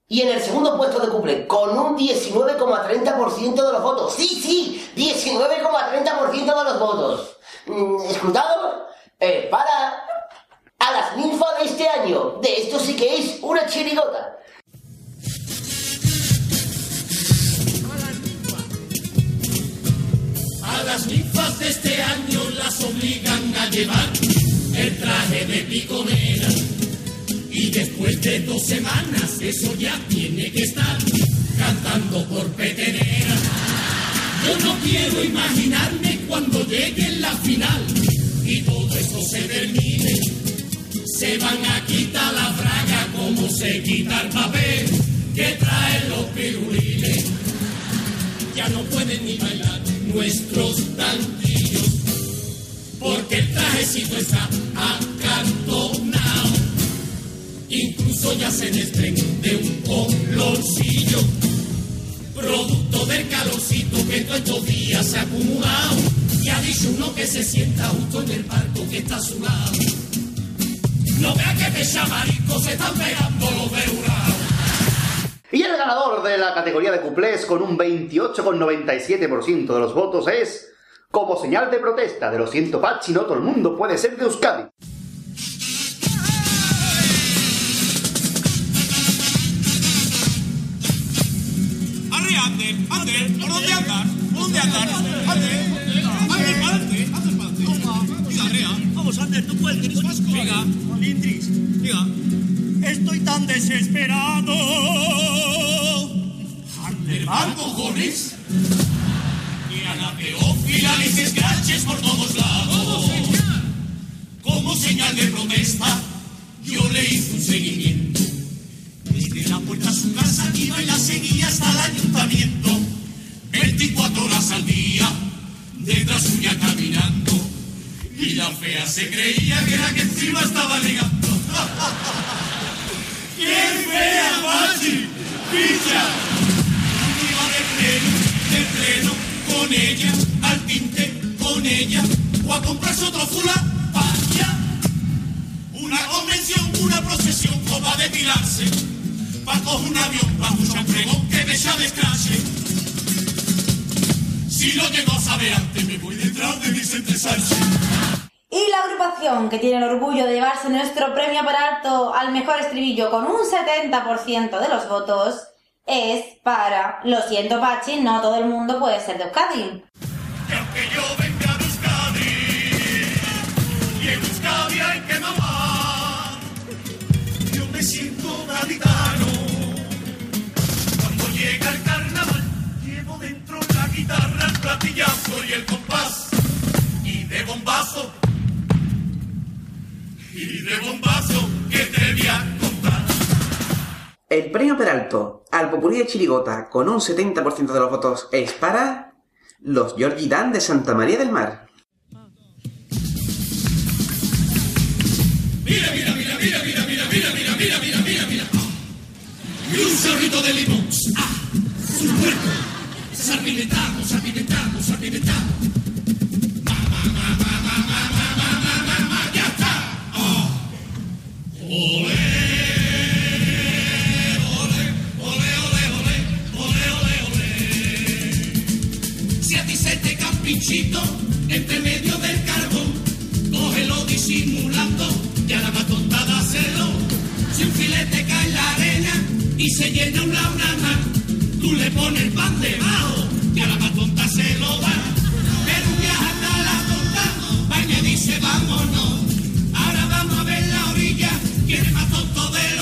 Y en el segundo puesto de cumple, con un 19,30% de los votos. Sí, sí, 19,30% de los votos. Mm, ¿Escrutados? Eh, para a las ninfas de este año. De esto sí que es una chirigota. A las ninfas de este año las obligan a llevar el traje de piconera. Y después de dos semanas eso ya tiene que estar cantando por petenera. Yo no quiero imaginarme cuando llegue la final y todo esto se termine. Se van a quitar la fraga como se quita el papel que traen los pirulines ya no pueden ni bailar nuestros tanquillos, porque el trajecito está acartonado. Incluso ya se desprende un colorcillo, producto del calorcito que todos estos días se ha acumulado. Y ha dicho uno que se sienta justo en el barco que está a su lado. No vea que de chamarisco se están pegando los beurados. Y el ganador de la categoría de cuplés con un 28,97% de los votos es, como señal de protesta de lo siento Pachi, no todo el mundo puede ser de Euskadi. Arre, ande, ande, ¿por dónde andas? ¿Por dónde andas? Ande, ande, ande Vamos, Ander, tú puedes, eres vasco. Diga. Estoy tan desesperado cojones. Y a la teófila les escraches por todos lados. Como señal de protesta, yo le hice un seguimiento. Se creía que era que encima estaba ligando. ¡Qué fea, Pachi! ¡Picha! Iba de pleno, de pleno, con ella, al tinte, con ella, o a comprarse otro fula, vaya. Una convención, una procesión, o va a depilarse, pa' coger un avión, pa' un champregón que me llame escrache. Si lo llego a saber antes, me voy detrás de Vicente Sánchez. Y la agrupación que tiene el orgullo de llevarse nuestro premio por alto al mejor estribillo con un 70% de los votos es para, lo siento Pachi, no todo el mundo puede ser de Euskadi. Dentro la guitarra, el platillazo y el compás, y de bombazo, de bombazo que te voy a contar. El premio Peralto al popurrí de Chirigota con un 70% de los votos es para los Georgie Dan de Santa María del Mar. Mira, mira, mira, mira, mira, mira, mira, mira, mira, mira, mira, mira. Y un chorrito de limón. ¡Ah! ¡Su cuerpo! Salpimentamos, salpimentamos, salpimentamos. Entre medio del carbón, cógelo disimulando, ya la más tonta dáselo. Si un filete cae en la arena y se llena una más, tú le pones el pan debajo, ya la más tonta se lo da. Pero un viaje hasta la tonta, va y dice vámonos. producto de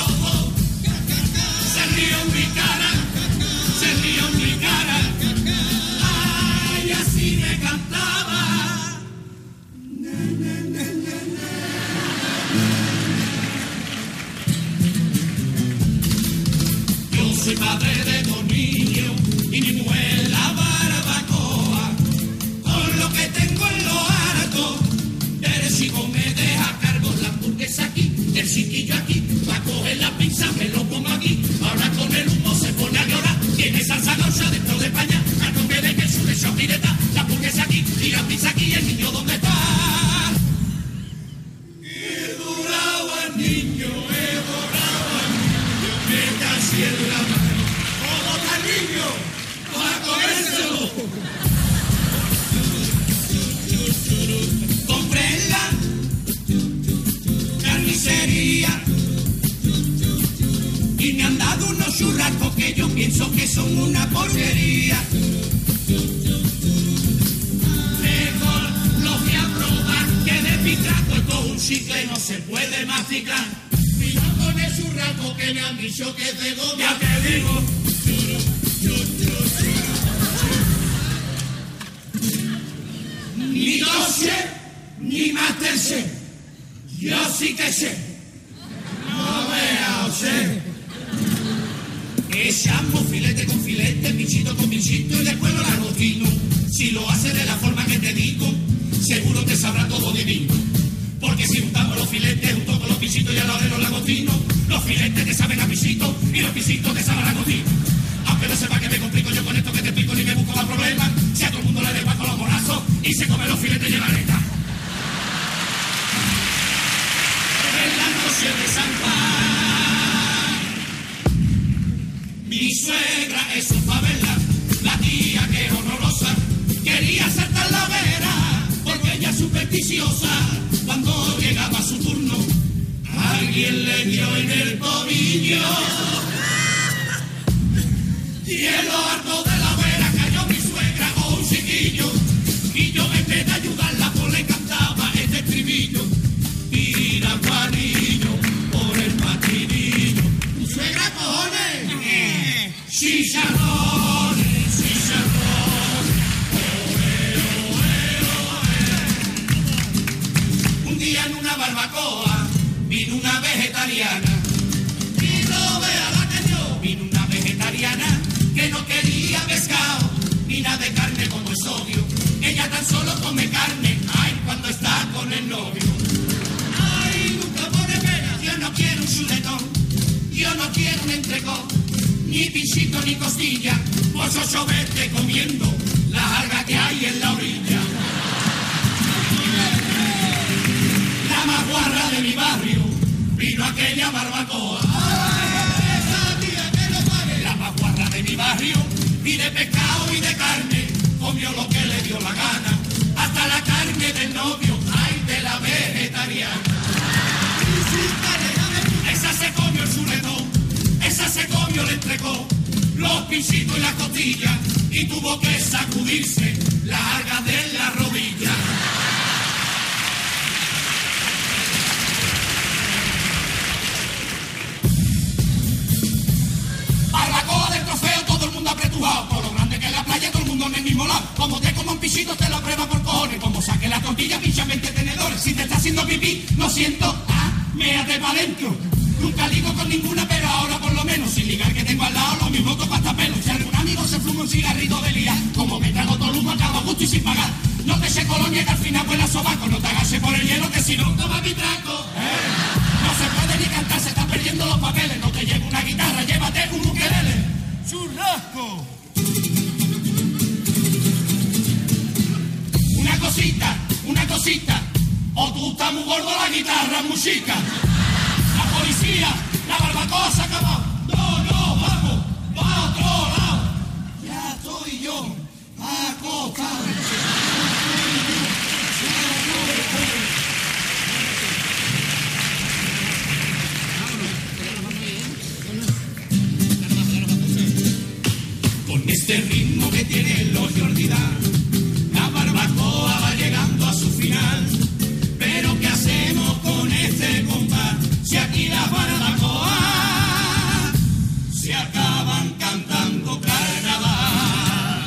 sábelo con aquí, Ahora con el humo se pone a llorar. Tiene salsa gaucha dentro de España. A tope de Jesús de Chapireta. Unos churrascos que yo pienso que son una porquería. Mejor los voy a probar que de pitraco con un chicle no se puede masticar. No con el churrasco que me han dicho que es. Ya te digo. Ni dossier, ni masterchef. Yo sí que sé. No vea, sé. Echamos filete con filete, bichito con bichito y después lo largotino. Si lo hace de la forma que te digo, seguro te sabrá todo divino. Porque si juntamos los filetes junto con los bichitos y a la de los lagotinos, los filetes te saben a pisito y los pisitos te saben a lagotino. Aunque no sepa que me complico yo con esto que te explico ni me busco más problemas, si a todo el mundo le con los morazos y se come los filetes y la neta. En la noche de San Juan, suegra es un favela, la tía que es horrorosa, quería saltar la vera, porque ella es supersticiosa. Cuando llegaba su turno, alguien le dio en el tobillo. Y en lo harto de vino una vegetariana. Y no vea la que dio, vino una vegetariana que no quería pescado ni nada de carne como es obvio. Ella tan solo come carne, ay, cuando está con el novio. Ay, nunca pone pena, yo no quiero un chuletón, yo no quiero un entrecón ni pichito ni costilla, vos ocho vete comiendo la jarga que hay en la orilla. La más guarra de mi barrio, vino aquella barbacoa. Esa que. La más guarra de mi barrio, y de pescado y de carne, comió lo que le dio la gana, hasta la carne del novio, ay, de la vegetariana. Esa se comió el chuletón, esa se comió el entrecó, los pisitos y las costillas, y tuvo que sacudirse la alga de la rodilla. Por lo grande que es la playa, todo el mundo en el mismo lado. Como te como un pisito, te lo prueba por cojones. Como saque la tortilla, pincha 20 tenedores. Si te está haciendo pipí, lo siento, ah, méate para adentro. Nunca ligo con ninguna, pero ahora por lo menos, sin ligar que tengo al lado, lo mismo toco hasta pelo. Si algún amigo se fuma un cigarrito de día, como me trago todo el humo, acabo gusto y sin pagar. No te eches colonia que al final vuela sobaco, no te agaches por el hielo, que si no, toma mi traco. ¿eh? No se puede ni cantar, se están perdiendo los papeles. No te llevo una guitarra, llévate un ukelele. ¡Churrasco! Una cosita, una cosita. O tú estás muy gordo la guitarra, música. La policía, la barbacoa se acabado. No, no, vamos, va a otro lado. Ya estoy yo acostado. Este ritmo que tiene los Jordidán, la barbacoa va llegando a su final. Pero ¿qué hacemos con este compás? Si aquí las barbacoas se acaban cantando carnaval.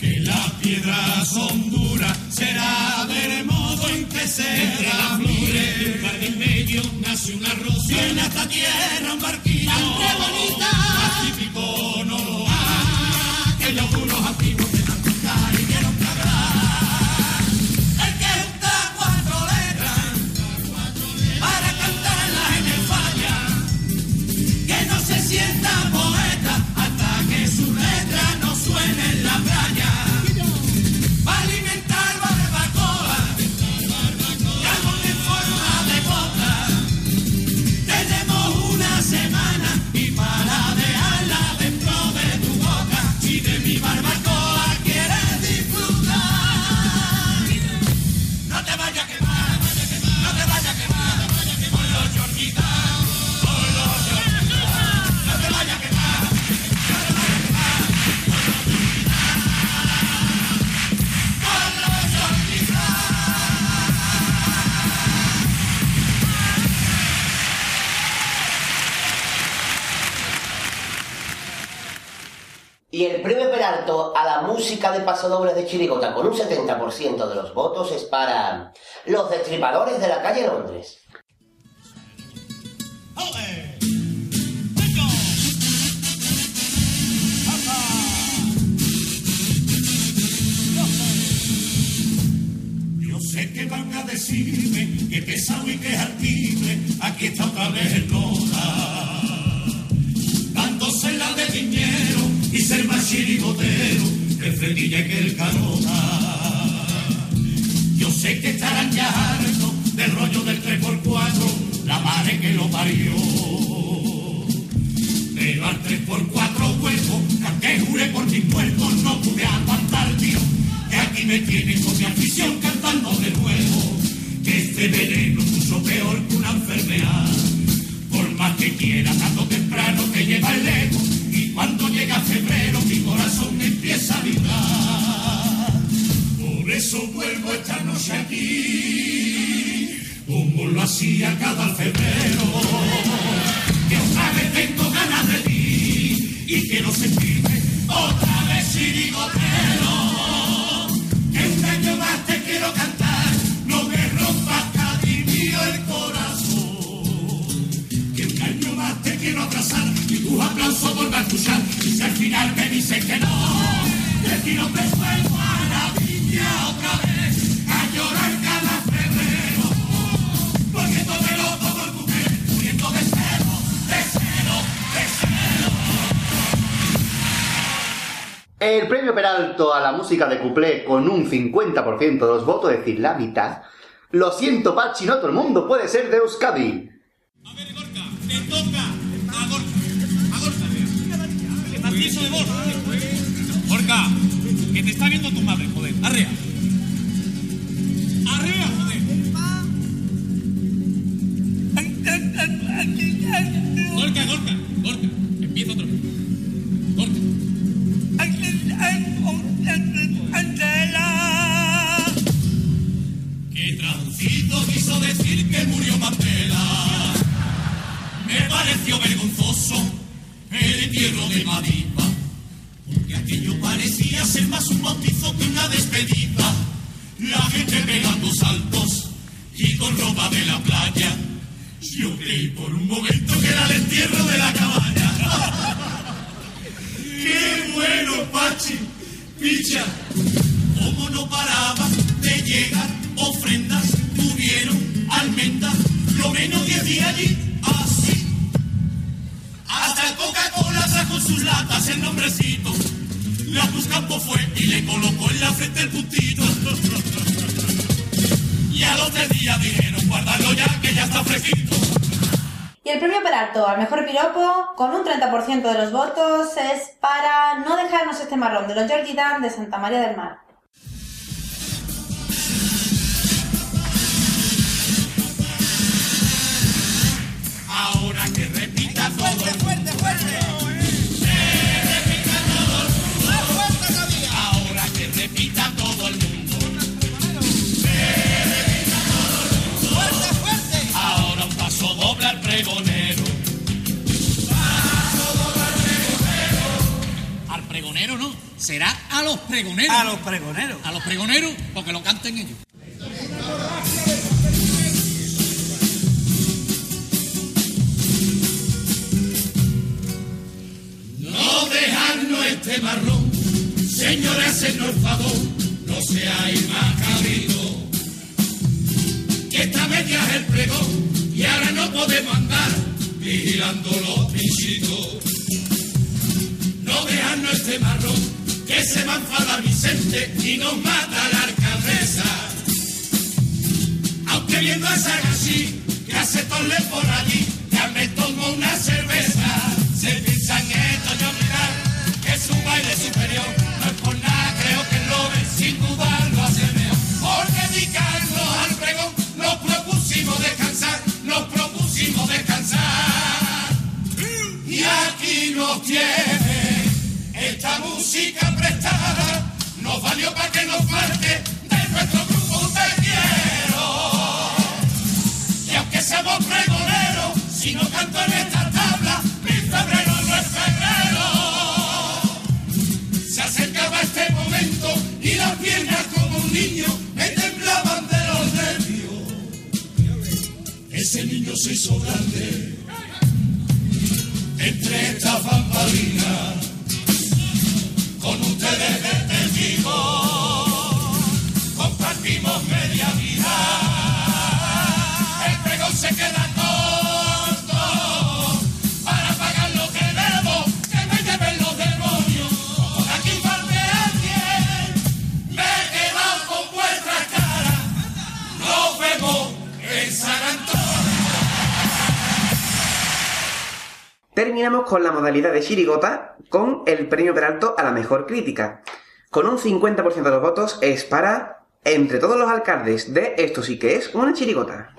Que las piedras son duras, será del modo en que se un jardín medio nace una rosa. Y en esta tierra un barquillo. ¡Qué bonita! A la música de pasodobles de Chirigota con un 70% de los votos es para los destripadores de la calle Londres. Yo sé que van a decirme que pesado y que es altible, aquí está otra vez el Lola. Dándose la de dinero y ser más chirigotero que Fredilla que el Carona. Yo sé que estarán ya hartos del rollo del 3x4, la madre que lo parió. Pero al 3x4 huevo, que juré por mis muertos, no pude aguantar, tío. Que aquí me tienen con mi afición cantando de nuevo. Que este veneno es mucho peor que una enfermedad. Por más que quiera, tanto temprano te lleva ego. Y cuando llega febrero, mi corazón empieza a vibrar. Por eso vuelvo esta noche aquí, como lo hacía cada febrero. Que otra vez tengo ganas de ti y quiero sentirme otra vez chirigotero. Que un año más te quiero cantar, no me rompas cariño el corazón. Que un año más te quiero abrazar y tus aplausos vuelvan a escuchar. Y si al final me dices que no, tiro preso en maravilla. Vaya otra vez a llorar cada febrero. Porque tómelo todo el mujer, muriendo de celo, de celo, de celo. El premio Peralto a la música de Cuplé con un 50% de los votos, es decir, la mitad. Lo siento, Pachi, no todo el mundo puede ser de Euskadi. A ver, Gorka, te toca permiso de. Gorka, que te está viendo tu madre, joder. Arrea. Arrea, joder. Gorka, Gorka, Gorka. Empieza vez. Gorka. Que traducido quiso decir que murió Mandela. Me pareció vergonzoso el entierro de Madiba. Gente pegando saltos y con ropa de la playa. Yo creí por un momento que era el entierro de la cabaña. ¡Qué bueno, Pachi! Picha, ¿cómo no paraba de llegar ofrendas? Tuvieron almendras, lo menos 10 días allí, así. Hasta Coca-Cola trajo sus latas el nombrecito. La Buscampo fue y le colocó en la frente el puntito. Y a los tres días dijeron, guárdalo ya que ya está fresquito. Y el premio Peralto al mejor piropo, con un 30% de los votos, es para No dejarnos este marrón de los Georgie Dan de Santa María del Mar. Ahora que repita todo el fuerte, fuerte! Al pregonero no, será a los pregoneros. A los pregoneros. A los pregoneros, porque lo canten ellos. No dejarnos este marrón. Señores, hacernos el favor. No seáis más cabritos. Que esta media es el pregón. Y ahora no podemos andar vigilando los pinchitos. Dejarnos este marrón. Que se va a Vicente y nos mata la alcaldesa. Aunque viendo a esa que hace torle por allí, ya me tomo una cerveza. Se piensan esto y olvidar que su baile superior no es por nada, creo que lo ven sin dudar, lo hace mejor. Por dedicarnos al pregón, nos propusimos descansar, nos propusimos descansar. Y aquí nos tiene esta música prestada, nos valió para que nos falte de nuestro grupo te quiero. Y aunque seamos pregoneros, si no canto en esta tabla, mi febrero no es febrero. Se acercaba este momento y las piernas como un niño me temblaban de los nervios. Ese niño se hizo grande entre estas bambalinas, ustedes de compartimos media vida. El pregón se queda corto para pagar lo que debo, que me lleven los demonios. Aquí falte alguien, me he con vuestra cara. Nos vemos en San Antonio. Terminamos con la modalidad de chirigota con el premio Peralto a la mejor crítica. Con un 50% de los votos es para, entre todos los alcaldes de Esto sí que es una chirigota.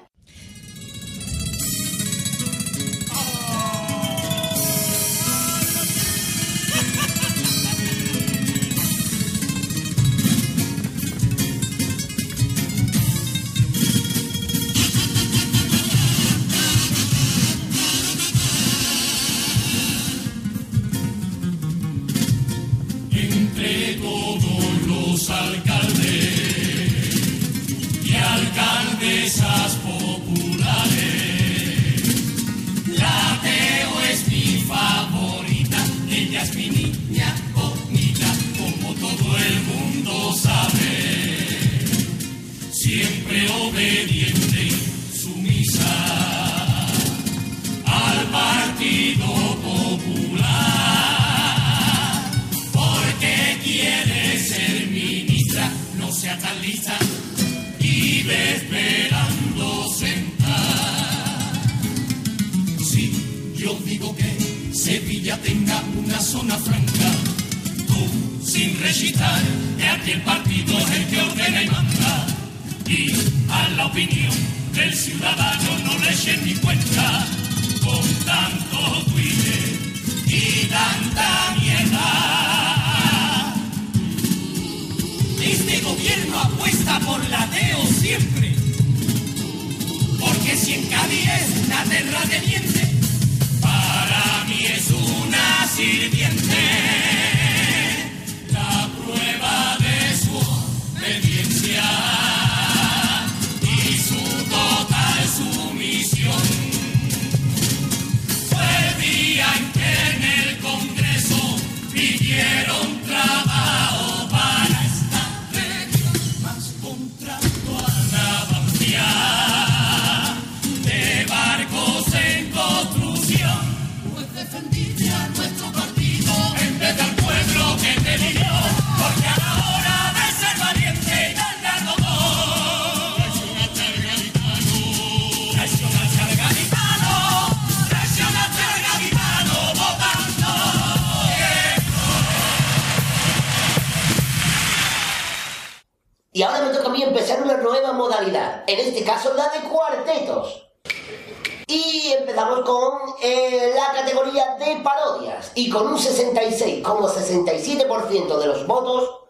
Eh, la categoría de parodias. Y con un 66,67% de los votos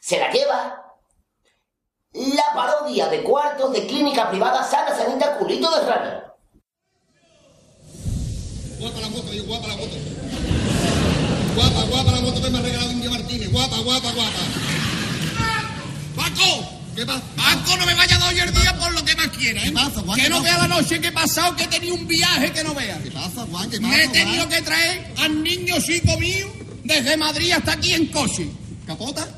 se la lleva la parodia de cuartos de clínica privada Sana Sanita Culito de Rana. Guapa la moto, guapa la moto. Guapa, guapa la moto que me ha regalado India Martínez. Guapa, guapa, guapa. ¡Paco! ¿Qué pasa? Paco, no me vaya a dar hoy el día por lo que más quiera, ¿eh? ¿Qué pasa, Juan? Que ¿Qué no vea la noche que he pasado, que he tenido un viaje que no vea. ¿Qué pasa, Juan? ¿Qué pasa, Me he tenido Juan? que traer al niño chico mío desde Madrid hasta aquí en coche. ¿Capota?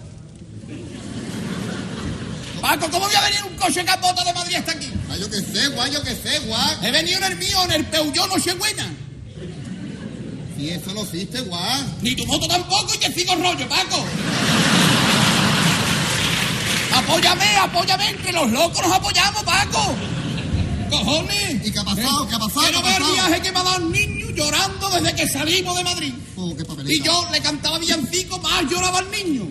Paco, ¿cómo voy a venir en un coche capota de Madrid hasta aquí? Ah, yo qué sé, Juan, yo qué sé, Juan. He venido en el mío, en el Peugeot Nochebuena. Si eso lo hiciste, Juan. Ni tu moto tampoco y te sigo rollo, Paco. Apóyame, apóyame, entre los locos nos apoyamos, Paco. Cojones. ¿Y qué ha pasado? ¿Qué ha pasado? Que no ¿Qué ha ve el viaje que me ha dado el niño llorando desde que salimos de Madrid. Oh, qué. Y yo le cantaba villancico, más lloraba el niño.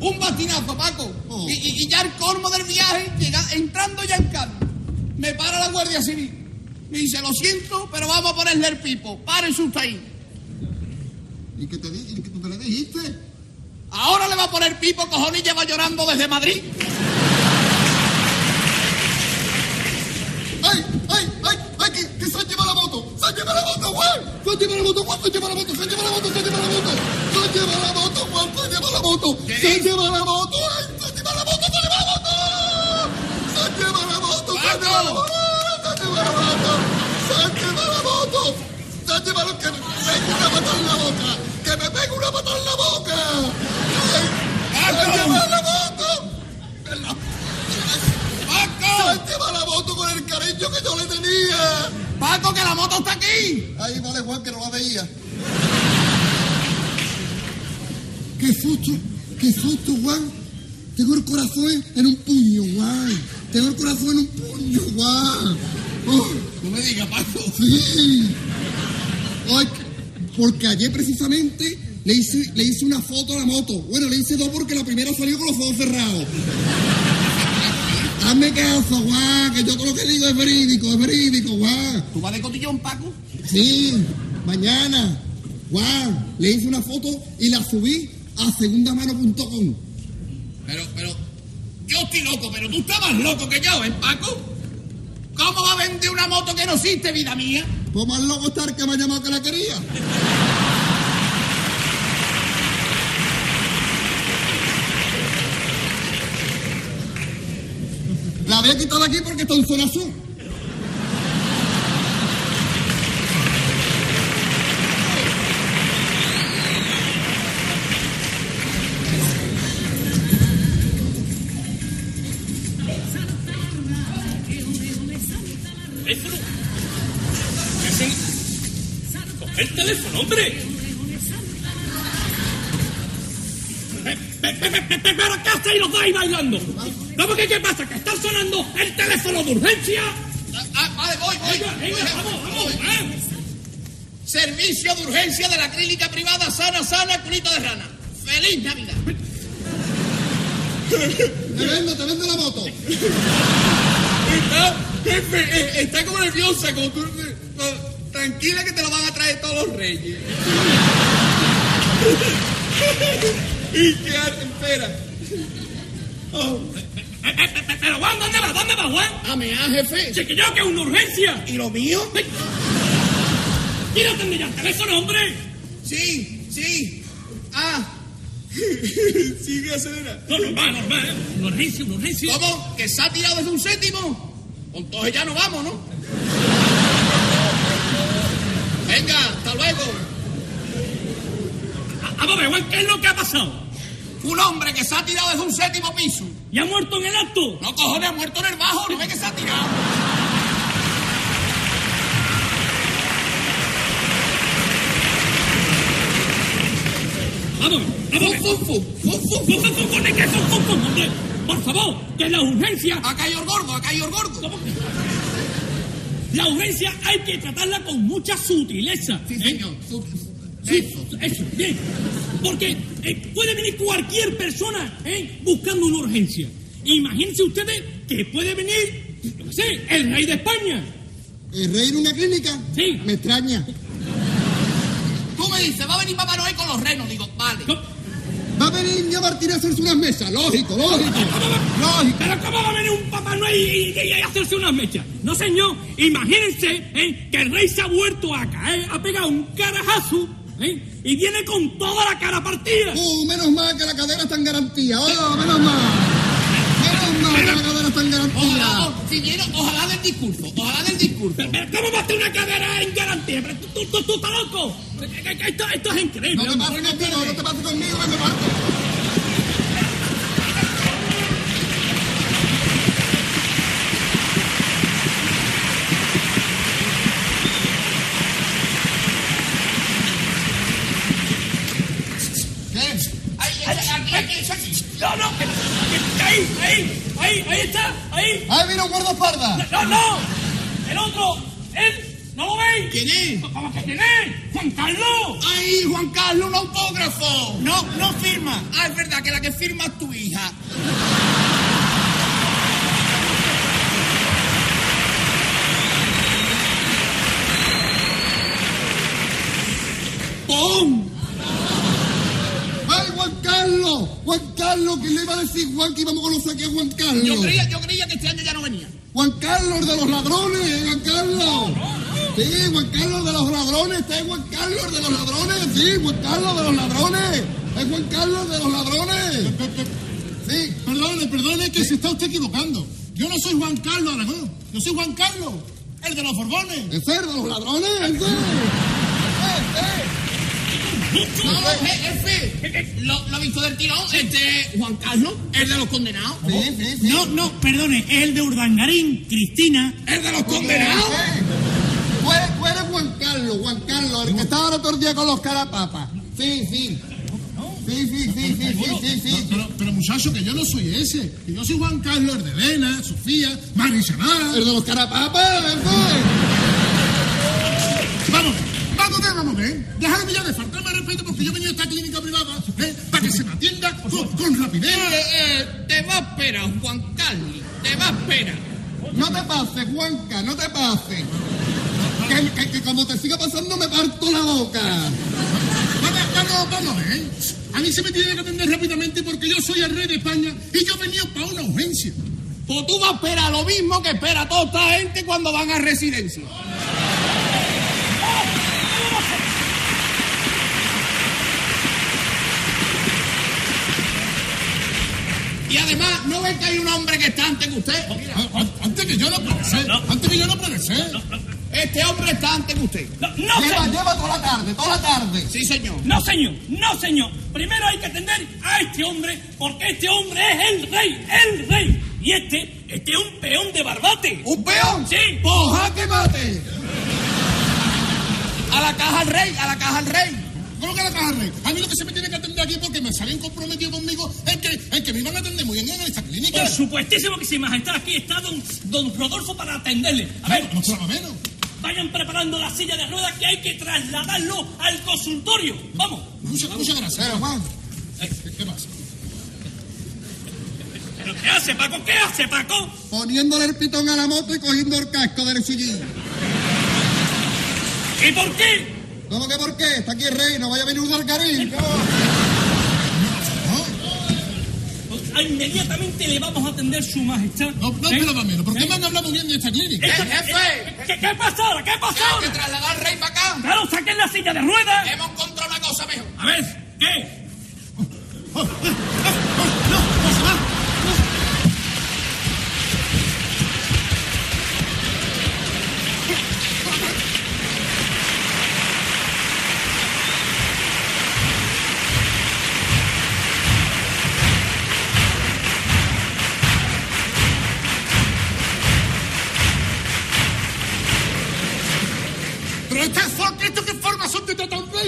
Un batinazo, Paco. Oh. Y, y- y ya el colmo del viaje, llega, entrando ya en Cádiz, me para la Guardia Civil. Me dice, lo siento, pero vamos a ponerle el pipo. Párense usted ahí. ¿Y qué te, y qué tú le dijiste? Ahora le va a poner pipo, cojones, y lleva llorando desde Madrid. ¡Ay, ay, ay! ¡Ay, que, que se han llevado la moto! ¡Se han llevado la moto, Juan! ¡Se han llevado la moto, Juan! ¡Se han llevado la moto! ¡Se han llevado la moto! ¡Se han llevado la moto! ¡Se han llevado la moto, Juan! ¡Se han llevado la moto! ¡Se han llevado la moto! ¡Ay, se han llevado la moto! ¡Se han llevado la moto! ¡Se han llevado la moto! ¡Se han llevado la moto! ¡Se han llevado la moto! ¡Se han llevado la moto! ¡Se han llevado que me pego una pata en la boca! ¡Que me pego una pata en la boca! ¡Ay, ¡Se llevado la moto! ¡Se han llevado la moto con el cariño que yo le tenía! Paco, que la moto está aquí. Ahí vale, Juan, que no la veía. ¡Qué susto! ¡Qué susto, Juan! Tengo el corazón en un puño, Juan. Tengo el corazón en un puño, Juan. Oh, No me digas, Paco. sí. Ay, porque ayer precisamente le hice, le hice una foto a la moto. Bueno, le hice dos porque la primera salió con los ojos cerrados. Hazme caso, Juan, que yo todo lo que digo es verídico, es verídico, Juan. ¿Tú vas de cotillón, Paco? Sí, mañana. Juan, le hice una foto y la subí a segundamano.com. Pero, pero, yo estoy loco, pero tú estás más loco que yo, ¿eh, Paco? ¿Cómo va a vender una moto que no existe, vida mía? Pues más loco estar que me ha llamado que la quería. Voy a quitar aquí porque está en zona sur. ¿Teléfono? Ese- ¡Coge el teléfono, hombre! Pe- pe- pe- pe- pe- ¿Pero qué hacéis los dos ahí bailando? ¿Cómo que qué pasa? ¿Que está sonando el teléfono de urgencia? Ah, vale, voy, voy. Venga, venga, vamos, vamos, ¿eh? Servicio de urgencia de la clínica privada Sana Sana Culito de Rana. ¡Feliz Navidad! Te vendo, te vendo la moto. Está, jefe, eh, está como nerviosa, como tú. como- Tranquila que te lo van a traer todos los reyes. y que espera. Oh. Pero Juan, ¿dónde vas? ¿Dónde vas, Juan? A mea, jefe. Che, que yo, que es una urgencia. ¿Y lo mío? ¿Quién atende ya el teléfono, hombre? Sí, sí. Ah. Sigue, acelera. No, normal, normal. ¿eh? Una urgencia, una urgencia. ¿Cómo? ¿Que se ha tirado desde un séptimo? Entonces ya no vamos, ¿no? Venga, hasta luego. A, a ver, Juan, ¿qué es lo que ha pasado? Un hombre que se ha tirado desde un séptimo piso. ¿Y ha muerto en el acto? No cojones, ha muerto en el bajo, no ve que se ha tirado. Vamos, vamos. Por favor, que la urgencia... Ha caído el gordo, ha caído el gordo. ¿Cómo? La urgencia hay que tratarla con mucha sutileza. Sí, ¿eh? señor. Su- Sí, eso, bien. Porque eh, puede venir cualquier persona ¿eh? buscando una urgencia. Imagínense ustedes que puede venir, yo qué sé, el rey de España. ¿El rey en una clínica? Sí. Me extraña. Tú me dices, va a venir Papá Noel con los renos. Digo, vale. ¿Cómo- Va a venir ya Martín a hacerse unas mesas. Lógico, lógico. Lógico. ¿Pero cómo va a venir un Papá Noel y, y- y hacerse unas mechas? No, señor. Imagínense ¿eh? que el rey se ha vuelto a caer, ha pegado un carajazo ¿eh? y viene con toda la cara partida. Uh, menos mal que la cadera está en garantía. Oh, menos mal. Menos mal que la cadera está en Ojalá, si viene, ojalá del discurso, ojalá del discurso. Pero, pero, ¿Cómo va a estar una cadera en garantía? Pero tú, tú, tú, estás loco. Esto, esto es increíble. No te pases conmigo, no te pases conmigo, que me parto. Ahí, ahí, ahí está, ahí. ¡Ahí viene un guardaespaldas! No, no, el otro, él, ¿no lo veis? ¿Quién es? ¿Cómo que quién es? ¡Juan Carlos! ¡Ay, Juan Carlos, un autógrafo! No, no firma. Ah, es verdad que la que firma es tu hija. ¡Pum! ¡Ay, Juan Carlos! ¡Juan Carlos! ¿Quién le iba a decir Juan que íbamos a conocer aquí a Juan Carlos? Yo creía, yo creía que este año ya no venía. Juan Carlos de los ladrones, Juan Carlos. Sí, Juan Carlos de los ladrones, este es Juan Carlos de los ladrones, sí, Juan Carlos de los ladrones, es Juan Carlos de los ladrones. Sí, Perdone, perdone que se está usted equivocando. Yo no soy Juan Carlos Aragón. Yo soy Juan Carlos, el de los Borbones. ese es de los ladrones, ese. No, no, eh, jefe. Lo, lo visto del tirón, este es Juan Carlos, el de los condenados. Sí, sí, sí. No, no, perdone, es el de Urdangarín, Cristina. El de los condenados. Tú eres, tú eres Juan Carlos, Juan Carlos, el que estaba el otro día con los carapapas. Sí, sí. Sí, sí, sí, sí, sí, sí, sí. Pero, pero muchacho, que yo no soy ese. Que yo soy Juan Carlos, el de Elena, Sofía, Marisanada. El de los carapapas, ese. Vamos, ver, vamos, a ver. Déjame ya de faltarme de respeto porque yo he venido a esta clínica privada ¿eh? para que se me atienda con, con rapidez. Eh, eh, te va a esperar, Juan Carlos. Te va a esperar. No te pases, Juanca, no te pases. Que, que, que como te siga pasando me parto la boca. Vamos, vamos, ver. A mí se me tiene que atender rápidamente porque yo soy el rey de España y yo he venido para una urgencia. Pues tú vas a esperar lo mismo que espera toda esta gente cuando van a residencia. Y además, ¿no ven que hay un hombre que está antes que usted? A- a- Antes que yo no puede ser. Antes que yo no puede ser. Este hombre está antes que usted. No, no, Lleva, lleva toda la tarde, toda la tarde. Sí, señor. No, señor, no, señor. Primero hay que atender a este hombre, porque este hombre es el rey, el rey. Y este, este es un peón de barbate. ¿Un peón? Sí. ¡Poja que mate! A la caja al rey, a la caja al rey. ¿Cómo que la caja rey? A mí lo que se me tiene que atender aquí porque me salen comprometidos conmigo es que, es que me iban a atender muy bien en esta clínica. Por supuestísimo que si majestad aquí está don, don Rodolfo para atenderle. A ver, No, no, menos. vayan preparando la silla de ruedas que hay que trasladarlo al consultorio. Vamos. Muchas, muchas gracias, Juan. ¿Qué, qué pasa? ¿Pero qué hace, Paco? ¿Qué hace, Paco? Poniéndole el pitón a la moto y cogiendo el casco del sillín. ¿Y por qué? ¿Cómo que por qué? Está aquí el rey, no vaya a venir un algarín. Pues, Inmediatamente le vamos a atender su majestad. No, no, ¿Eh? pero menos. ¿Por qué me han hablado muy bien de esta clínica? Esto- ¿Qué, qué pasó ahora? ¿Qué pasó ahora? que trasladar al rey para acá. Claro, saquen la silla de ruedas. Hemos encontrado una cosa mejor. A ver, ¿qué?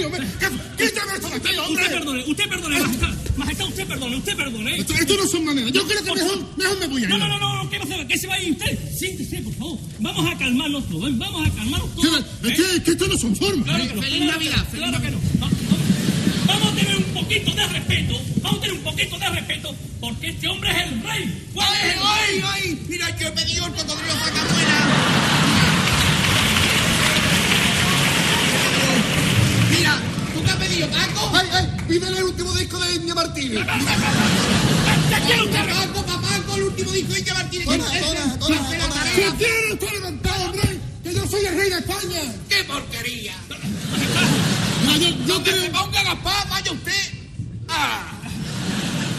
Hombre? ¿Qué- Quítame esto de aquí, Usted perdone, usted perdone, majestad. Majestad, usted perdone, usted perdone. Esto, esto no son maneras. Yo creo que mejor, me voy a ir. No, no, no, no, no, ¿qué va a hacer? ¿Qué se va a ir usted? Siéntese, por favor. Vamos a calmarnos todos, ¿eh? Vamos a calmarnos todos. Es ¿eh? que, es que esto no son formas. Claro que no, Feliz Navidad, que claro que no. Va- va- Vamos a tener un poquito de respeto, vamos a tener un poquito de respeto, porque este hombre es el rey. ¿Cuál es ¡Ay, el ay, rey? ay! Mira, yo he pedido el cocodrilo sacamuela. Mira, ¿tú qué has pedido, Paco? ¡Ay, ay! Pídele el último disco de India Martínez. ¿Qué quiere usted? Paco, papá, Paco, el último disco de India Martínez. La tona. tarea. Si quiere, está levantado, hombre. Que yo soy el rey de España. ¡Qué porquería! Yo, yo Que ponga Gaspar, vaya usted. Ah.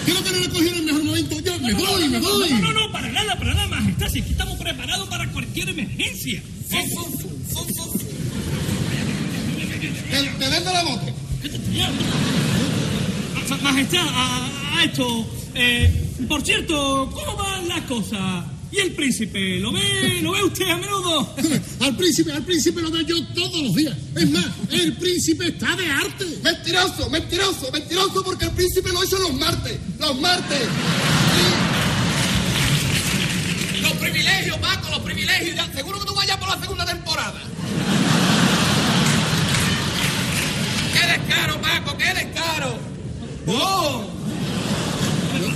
creo que no le cogieron el mejor momento. Yo me voy, me voy. No, no, no, para nada, para nada, majestad. Si aquí estamos preparados para cualquier emergencia. Te, te vendo la moto. Majestad, a, a esto, eh, por cierto, ¿cómo van las cosas? ¿Y el príncipe? ¿Lo ve, lo ve usted a menudo? Al príncipe, al príncipe lo veo yo todos los días. Es más, el príncipe está de arte. Mentiroso, mentiroso, mentiroso, porque el príncipe lo hizo los martes. Los martes. Los privilegios, Paco, los privilegios. Ya, seguro que tú vayas por la segunda temporada. ¡Qué descaro, Paco! ¡Qué descaro! ¡Oh!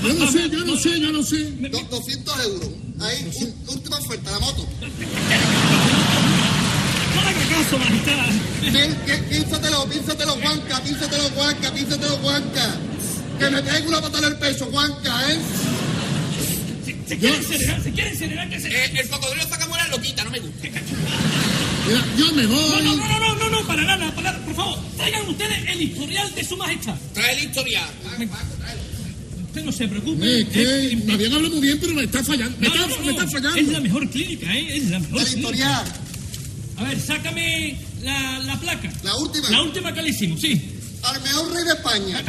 Yo, yo no sé, yo no sé, yo no sé. Do- 200 euros. Ahí, un- última oferta, la moto. No haga caso, majestad. Pí- pí- Pínsatelo, pínsatelo, Juanca, pínsatelo, Juanca, pínsatelo, Juanca. Que me traiga una pata en el pecho, Juanca, ¿eh? Se, se quiere incinerar, se quiere incinerar, que se... Eh, el cocodrilo sacamuela lo quita, no me gusta. Mira, yo me No, no, voy. no, no, no, no, no, para nada, para nada. Por favor, traigan ustedes el historial de su majestad. Trae el historial. Usted no se preocupe. Es que eh, me habían hablado muy bien, pero me está fallando. Me está, no, no, me está Es fallando. la mejor clínica, ¿eh? Es la mejor clínica. historial, A ver, sácame la, la placa. la última. La última que le hicimos, sí. Al mejor rey de España.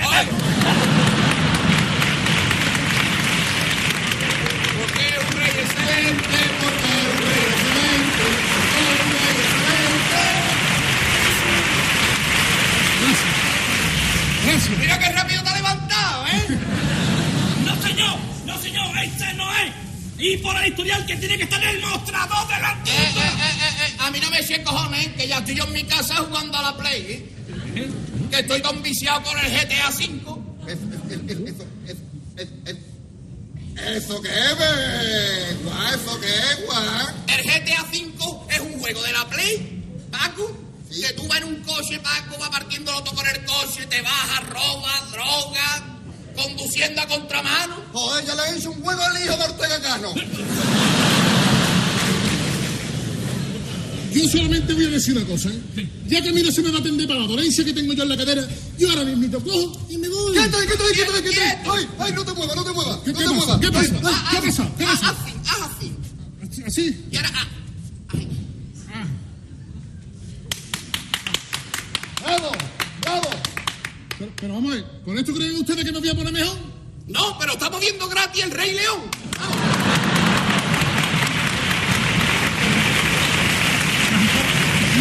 Estoy yo en mi casa jugando a la Play. ¿eh? Que estoy tan viciado con el GTA V. Es- es- es- es- Eso, es- es- es- ¿Eso qué es, be? guau? ¿Eso qué es, guau? El GTA V es un juego de la Play, Paco. Sí. Que tú vas en un coche, Paco, vas partiendo todo con el coche, te bajas, robas, drogas, conduciendo a contramano. Joder, ya le he hecho un juego al hijo de Ortega Cano. Yo solamente voy a decir una cosa, ¿eh? Ya que mira se me va a atender para la dolencia que tengo yo en la cadera, yo ahora mismo cojo y me voy. Quédate, quédate, quédate, Quieto. quédate. Ay, ay, no te muevas, no te muevas. ¿Qué, no qué te pasa? muevas. ¿Qué pasa? Ay, Ay, ¿Qué pasa? ¿Qué pasa? así, haz así. Así. Y ahora, ah, Bravo, bravo. Pero, pero vamos a ver, ¿con esto creen ustedes que me voy a poner mejor? no, pero estamos viendo gratis el Rey León.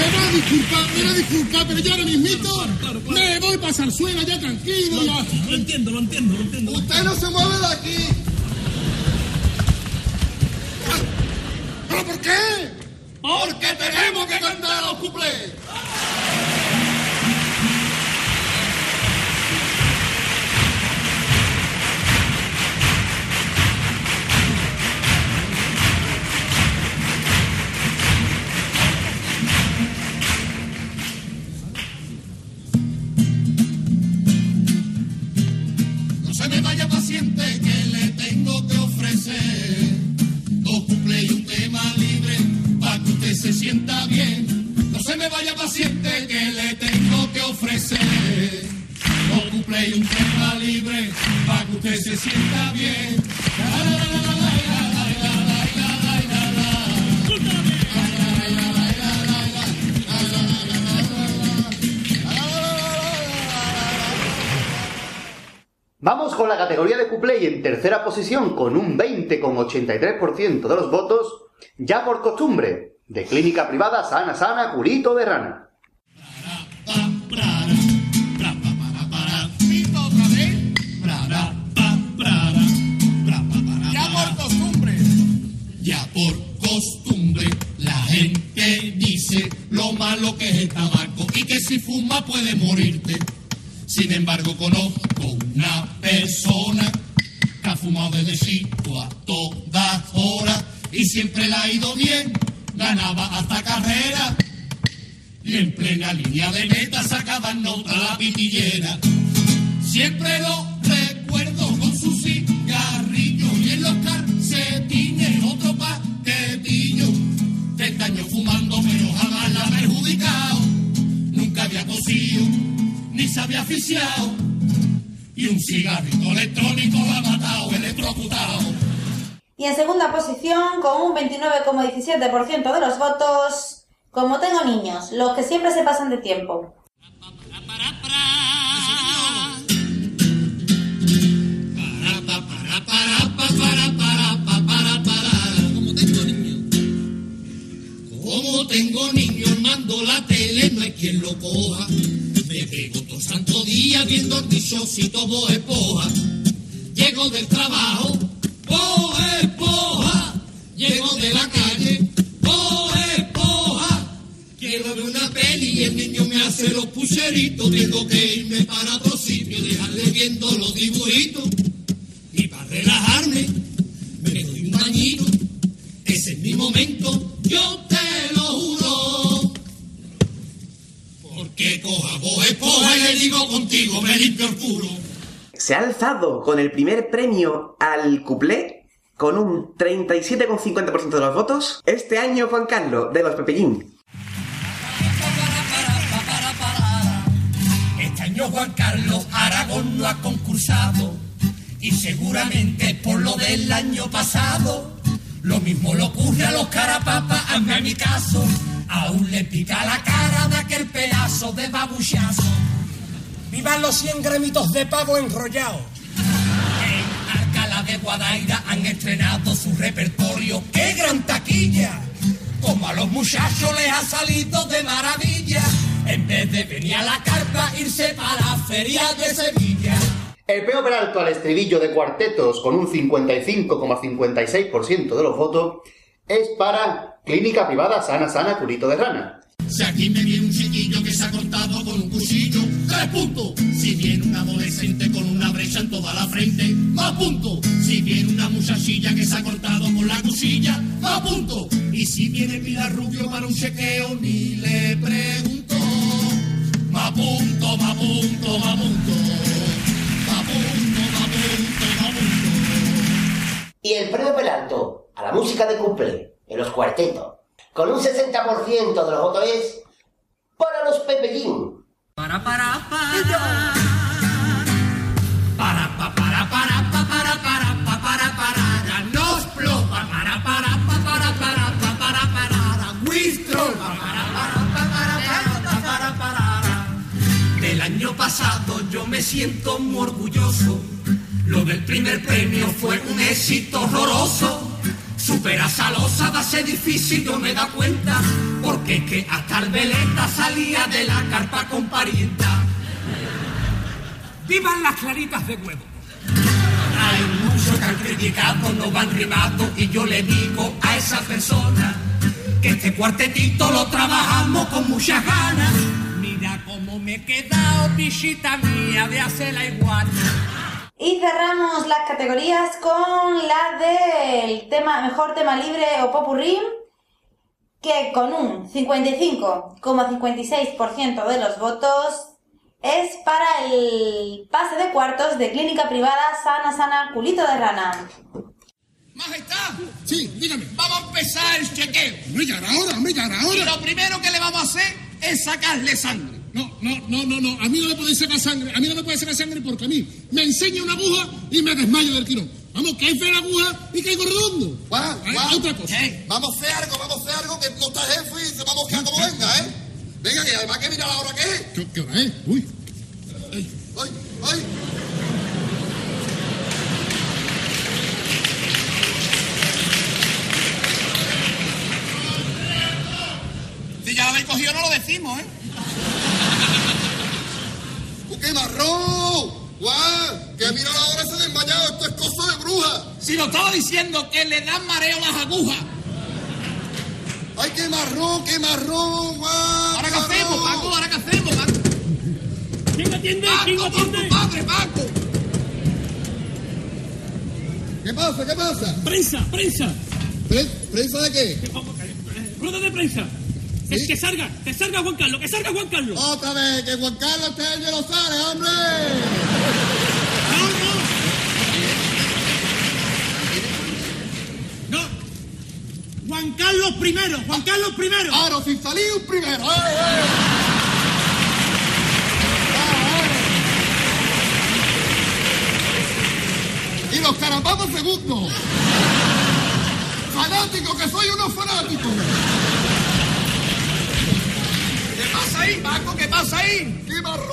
Me va a disculpar, me va a disculpar, pero yo ahora mismito me voy para Zarzuela ya tranquilo. Ya. Lo entiendo, lo entiendo, lo entiendo. Usted no se mueve de aquí. ¿Pero por qué? Porque tenemos que cantar los cuplés. Categoría de cuplé y en tercera posición con un 20,83% de los votos, ya por costumbre, de clínica privada Sana Sana Curito de Rana. Ya por costumbre. Ya por costumbre la gente dice lo malo que es el tabaco y que si fuma puede morirte. Sin embargo conozco una persona que ha fumado desde chico a todas horas y siempre le ha ido bien, ganaba hasta carrera y en plena línea de meta sacaban nota la pitillera. Siempre lo se había asfixiado. Y un cigarrito electrónico lo ha matado, electrocutado. Y en segunda posición, con un 29,17% de los votos, como tengo niños, los que siempre se pasan de tiempo. Como tengo niños, mando la tele, no hay quien lo coja. Me pego todo santo día viendo el dichosito Bob Esponja. Llego del trabajo, Bob Esponja. Llego de la calle, Bob Esponja. Quiero ver una peli y el niño me hace los pucheritos. Tengo que irme para otro sitio, dejarle viendo los dibujitos. Y para relajarme, me doy un bañito. Ese es mi momento, Bob Esponja y le digo contigo, me limpio el culo. Se ha alzado con el primer premio al cuplé con un 37,50% de los votos. Este año Juan Carlos de los Pepellín. Este año Juan Carlos Aragón no ha concursado y seguramente por lo del año pasado lo mismo le ocurre a los carapapas, hazme a mi caso. Aún le pica la cara de aquel pedazo de babuchazo. ¡Vivan los 100 gremitos de pavo enrollados! En Alcalá de Guadaira han estrenado su repertorio. ¡Qué gran taquilla! Como a los muchachos les ha salido de maravilla. En vez de venir a la carpa, irse para la feria de Sevilla. El peo Peralto al estribillo de cuartetos con un 55,56% de los votos es para Clínica Privada Sana Sana Curito de Rana. Si aquí me viene un chiquillo que se ha cortado con un cuchillo, tres puntos. Si viene un adolescente con una brecha en toda la frente, más puntos. Si viene una muchachilla que se ha cortado con la cuchilla, más puntos. Y si viene Pilar Rubio para un chequeo, ni le pregunto. Más punto, más punto, más punto. Más punto, más punto, más punto. Y el premio Peralto a la música de cumple en los cuartetos, con un 60% de los votos es para los Pepellín. Para, para, para. Para, pa, para, para, pa, para, para, pa, para, para. Nos para, para, pa, para, para, pa, para, para. Para, para, pa, para, para, pa, para, para. Del año pasado yo me siento muy orgulloso. Lo del primer premio fue un éxito horroroso. Supera Salosa, va a ser difícil, yo me da cuenta. Porque es que hasta el veleta salía de la carpa con parienta. ¡Vivan las claritas de huevo! Ay, Hay muchos que han criticado, no van rimando y yo le digo a esa persona que este cuartetito lo trabajamos con muchas ganas. Mira cómo me he quedado, pichita mía, de hacerla igual. Y cerramos las categorías con la del tema mejor tema libre o popurrí, que con un 55,56% de los votos es para el pase de cuartos de clínica privada Sana Sana Culito de Rana. Majestad, Sí, dígame. vamos a empezar el chequeo. Hombre, ya era hora, hombre, ya era Y lo primero que le vamos a hacer es sacarle sangre. No, no, no, no, no. A mí no me puede sacar sangre. A mí no me puede sacar sangre porque a mí me enseña una aguja y me desmayo del tirón. Vamos, que hay fe la aguja y caigo redondo. Juan, Hay Juan, Otra cosa. ¿Eh? Vamos a hacer algo, vamos a hacer algo que no está jefe y se vamos a quedar como venga, ¿eh? Venga, y además que mira la hora que es. ¿Qué, qué hora es? Uy. ¡Ay, ay! Si ya lo habéis cogido, no lo decimos, ¿eh? ¡Uh, ¡Qué marrón! ¡Juan! Que mira la hora se ha desmayado, esto es cosa de bruja. Si lo estaba diciendo que le dan mareo las agujas. ¡Ay, qué marrón, qué marrón, Juan! ¿Ahora qué hacemos, Paco? ¿Ahora qué hacemos, Paco? ¿Quién atiende? ¿Quién Paco, por atiende? tu padre, Paco. ¿Qué pasa, qué pasa? Prensa, prensa. ¿Pre- ¿Prensa de qué? Rueda de prensa. Que, salga, que salga Juan Carlos, que salga Juan Carlos. Otra vez, que Juan Carlos este año lo sale, hombre. No, no. Juan Carlos primero, Juan Carlos primero. Claro, sin salir un primero. ¡Eh, eh! Ah, eh. Y los carambamos segundos. Fanáticos, que soy unos fanáticos. Ahí, Paco? ¿Qué pasa ahí? ¡Qué marrón,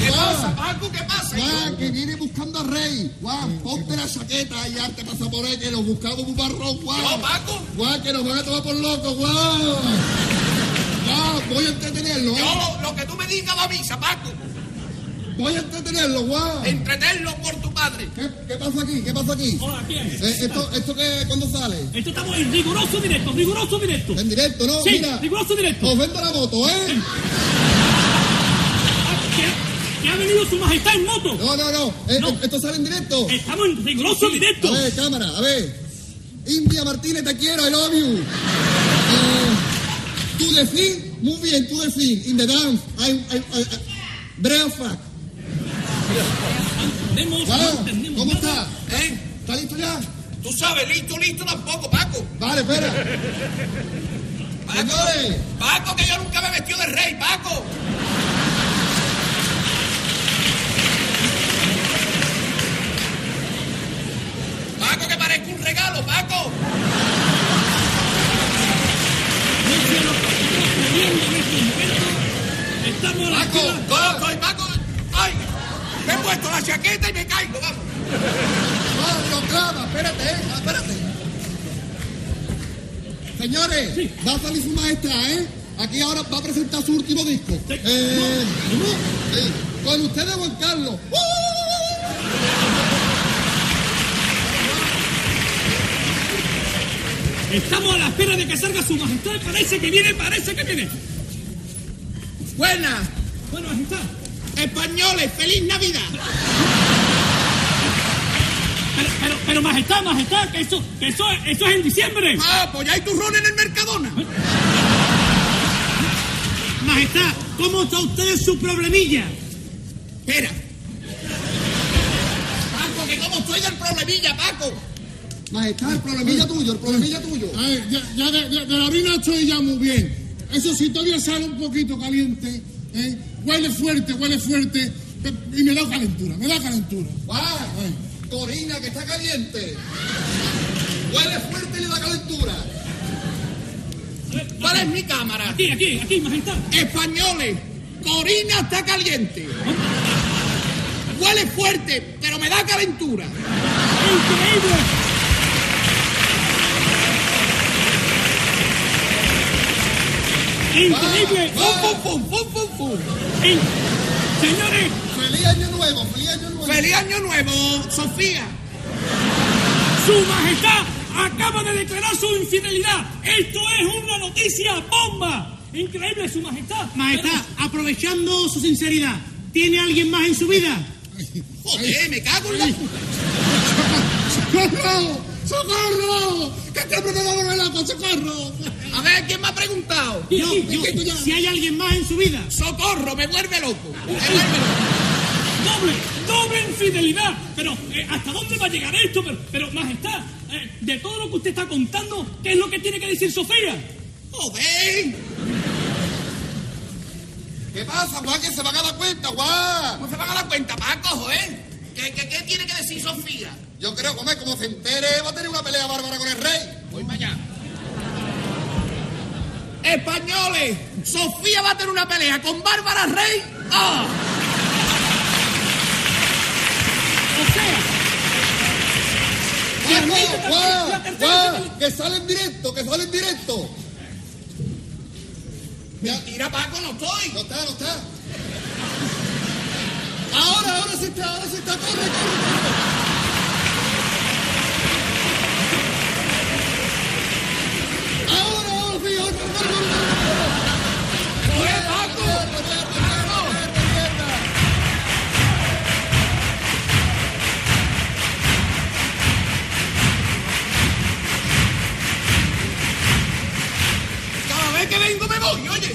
¿Qué Guau. pasa, Paco? ¿Qué pasa? Juan, que viene buscando al rey. Juan, ponte la chaqueta y arte pasa por ahí, que nos buscamos un marrón, Juan. ¿Yo, Paco? Juan, que nos van a tomar por locos, Juan. Juan, voy a entretenerlo, ¿eh? Yo lo, lo que tú me digas va a misa, Paco. Voy a entretenerlo, Juan. Entretenerlo por tu ¿Qué, qué pasa aquí? ¿Qué pasa aquí? Hola, ¿quién es? Eh, ¿Esto, esto qué, cuándo sale? Esto estamos en riguroso directo, riguroso directo. En directo, ¿no? Sí, Mira, riguroso directo. os vendo la moto, ¿eh? ¿Que, que ha venido su majestad en moto. No, no, no. Eh, No. ¿Esto sale en directo? Estamos en riguroso directo. A ver, cámara, a ver. India Martínez, te quiero, I love you. Eh, to the fin, muy bien, to the fin. In the dance, I, I, I, I breakfast. Entendemos, entendemos ¿cómo nada. está? ¿Eh? ¿Está listo ya? Tú sabes, listo, listo tampoco, Paco. Vale, espera. Paco, Señores. Paco, que yo nunca me he vestido de rey, Paco. Paco, que parezco un regalo, Paco. Pese a lo que está ocurriendo en este momento, estamos a la Paco, no, estoy, Paco. Puesto la chaqueta y me caigo, vamos. Lo clava, espérate, eh, espérate. Señores, Sí. va a salir su majestad, ¿eh? Aquí ahora va a presentar su último disco. Sí. Eh, sí, con ustedes, Juan Carlos. Estamos a la espera de que salga su majestad. Parece que viene, parece que viene. Buenas, Bueno, majestad. Españoles, feliz Navidad. Pero, pero, pero majestad, majestad, que eso, que eso, eso es en diciembre. Ah, pues ya hay turrón en el Mercadona. Majestad, ¿cómo está usted en su problemilla? Espera. Paco, que como estoy del problemilla, Paco. Majestad, el problemilla tuyo, el problemilla tuyo. A ver, ya, ya de, de- de la orina estoy ya muy bien. Eso sí, todavía sale un poquito caliente. ¿eh? Huele fuerte, huele fuerte. Y me da calentura, me da calentura. Juan, Corina, que está caliente. Huele fuerte y le da calentura. ¿Cuál es mi cámara? Aquí, aquí, aquí, majestad. Españoles, Corina está caliente. Huele fuerte, pero me da calentura. Increíble. Increíble. Fum, fum, fum, fum, fum, Señores, ¡Feliz año nuevo! ¡Feliz año nuevo! ¡Feliz año nuevo, Sofía! Su Majestad acaba de declarar su infidelidad. Esto es una noticia bomba. Increíble, Su Majestad. Majestad, aprovechando su sinceridad, ¿tiene alguien más en su vida? Joder, me cago en la... ¡Socorro! ¡Que este hombre me va a volver loco! ¡Socorro! A ver, ¿quién me ha preguntado? Yo, yo, si hay alguien más en su vida. ¡Socorro! ¡Me vuelve loco! ¡Me vuelve loco! Doble, doble infidelidad. Pero, eh, ¿hasta dónde va a llegar esto? Pero, pero Majestad, eh, de todo lo que usted está contando, ¿qué es lo que tiene que decir Sofía? ¡Joder! ¿Qué pasa, Juan? Que se van a dar cuenta, Juan. ¿Cómo se van a dar cuenta, Paco, joder? ¿Qué, qué, qué tiene que decir Sofía? Yo creo, Juan, como se entere, va a tener una pelea bárbara con el rey. Voy para allá. Españoles, Sofía va a tener una pelea con Bárbara Rey. ¡Ah! ¡Juan, Juan! ¡Juan! ¡Que sale en directo, que sale en directo! Mentira, Paco, no estoy. No está, no está. Ahora, ahora sí está, ahora sí está. Corre, corre, corre. Ahora, ahora sí, ahora, corre, corre, corre, corre. ¡Joder, Paco! Cada vez que vengo me voy, oye.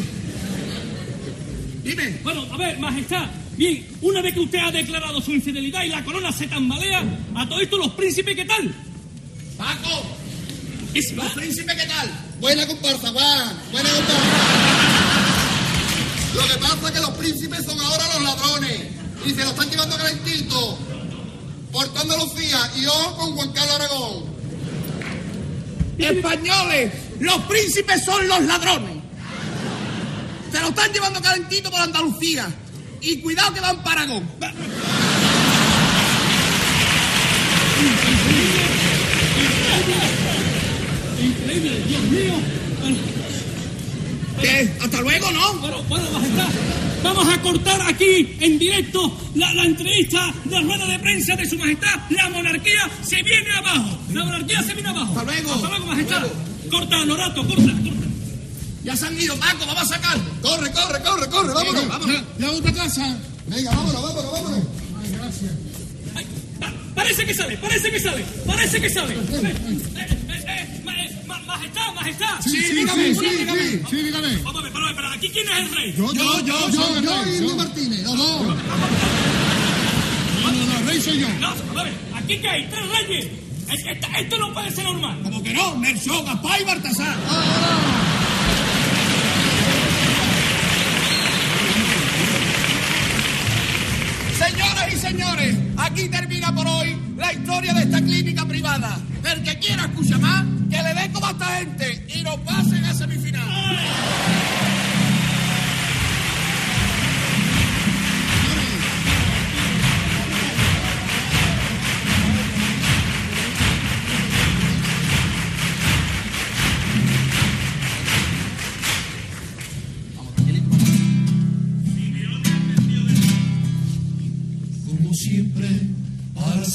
Dime. Bueno, a ver, Majestad. Bien, una vez que usted ha declarado su infidelidad y la corona se tambalea, a todo esto los príncipes, ¿qué tal? Príncipes, ¿qué tal? Buena comparsa, Juan. Buena comparsa. Lo que pasa es que los príncipes son ahora los ladrones. Y se lo están llevando calentito. Por Andalucía y yo con Juan Carlos Aragón. Españoles, los príncipes son los ladrones. Se lo están llevando calentito por Andalucía. Y cuidado que van para Aragón. Increíble, Dios mío. Bueno, ¿Qué? Hasta luego, ¿no? bueno, bueno, Majestad, vamos a cortar aquí en directo la, la entrevista de la rueda de prensa de Su Majestad. La monarquía se viene abajo. La monarquía se viene abajo. Hasta luego. Hasta luego, Majestad. Hasta Corta, Lorato, corta, corta. Ya se han ido, Paco, vamos a sacar. Corre, corre, corre, corre, vámonos. Vámonos. ¿La otra casa? Venga, vámonos, vámonos, vámonos. Ay, gracias. Ay, pa- parece que sale, parece que sale, parece que sale. Eh, majestad, majestad. Sí, sí, dígame, sí, sí, dígame. sí, sí, dígame. Vamos a ver, pero aquí quién es el rey. Yo, Yo, yo, Yo, yo y Indio Martínez, los dos. No, no, no, rey soy yo. No, a ver, aquí que hay tres reyes. Esto no puede ser normal. Como que no, Melchor, Gaspar y Baltasar. Señoras y señores, aquí termina por hoy la historia de esta clínica privada. El que quiera escuchar más, que le den como a esta gente y nos pasen a semifinal.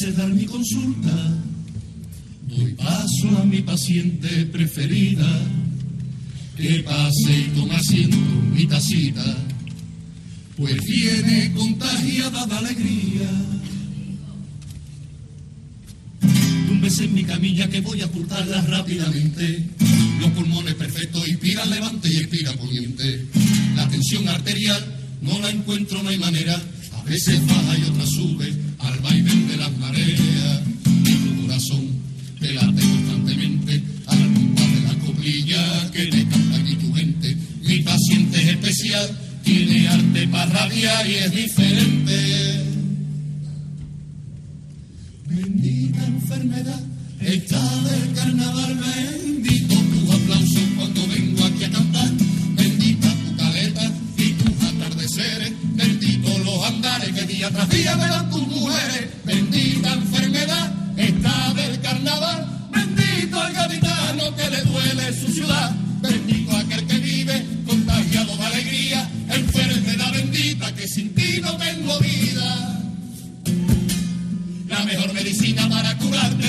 Cerrar mi consulta, doy paso a mi paciente preferida. Que pase y toma asiento mi tacita, pues viene contagiada de alegría. Túmbese en mi camilla que voy a ocultarla rápidamente. Los pulmones perfectos, inspira levante y expira poniente. La tensión arterial no la encuentro, no hay manera. A veces baja y otra sube al vaivén de las mareas. Mi corazón te late constantemente al compás de la coplilla que te canta aquí tu gente. Mi paciente es especial, tiene arte para rabiar y es diferente. Bendita enfermedad, está del carnaval, bendito día tras día verán tus mujeres, bendita enfermedad, está del carnaval, bendito al gaditano que le duele su ciudad, bendito aquel que vive contagiado de alegría, enfermedad bendita que sin ti no tengo vida. La mejor medicina para curarte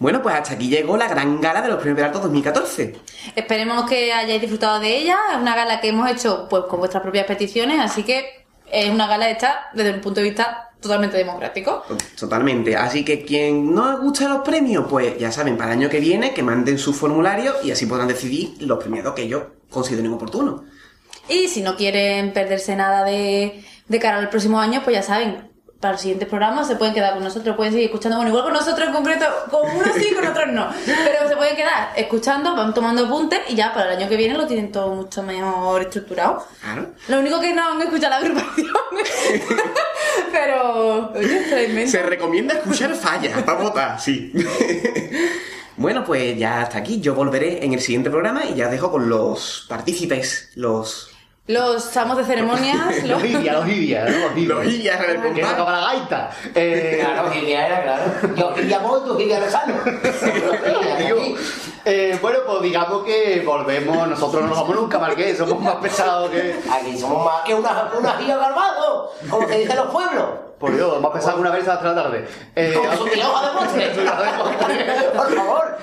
Bueno, pues hasta aquí llegó la gran gala de los premios Peralta 2014. Esperemos que hayáis disfrutado de ella. Es una gala que hemos hecho pues con vuestras propias peticiones, así que es una gala hecha desde un punto de vista totalmente democrático. Totalmente. Así que quien no les gusta los premios, pues ya saben, para el año que viene que manden su formulario y así podrán decidir los premiados que ellos consideren oportunos. Y si no quieren perderse nada de, de cara al próximo año, pues ya saben, para los siguientes programas se pueden quedar con nosotros, pueden seguir escuchando, bueno, igual con nosotros en concreto, con unos sí, con otros no, pero se pueden quedar escuchando, van tomando apuntes y ya para el año que viene lo tienen todo mucho mejor estructurado. Claro. Lo único que no han escuchado la agrupación, pero, oye. Se recomienda escuchar fallas para votar, sí. bueno, pues ya hasta aquí. Yo volveré en el siguiente programa y ya dejo con los partícipes, los... Los amos de ceremonias, Los Idia, los Idia, ¿no? Los Idia. Los Idia, a ver, Que tocaba la gaita. Eh, Claro, Gilia era, claro. Yo Gilia Moto, Rezano. Digo, eh, bueno, pues digamos que volvemos, nosotros no nos vamos nunca, Marqués, somos más pesados que... Aquí somos más que una, una gira garbado, como se dice en los pueblos. Por Dios, más pesados que una vez la tarde. Eh, tía hoja de postre. Por favor.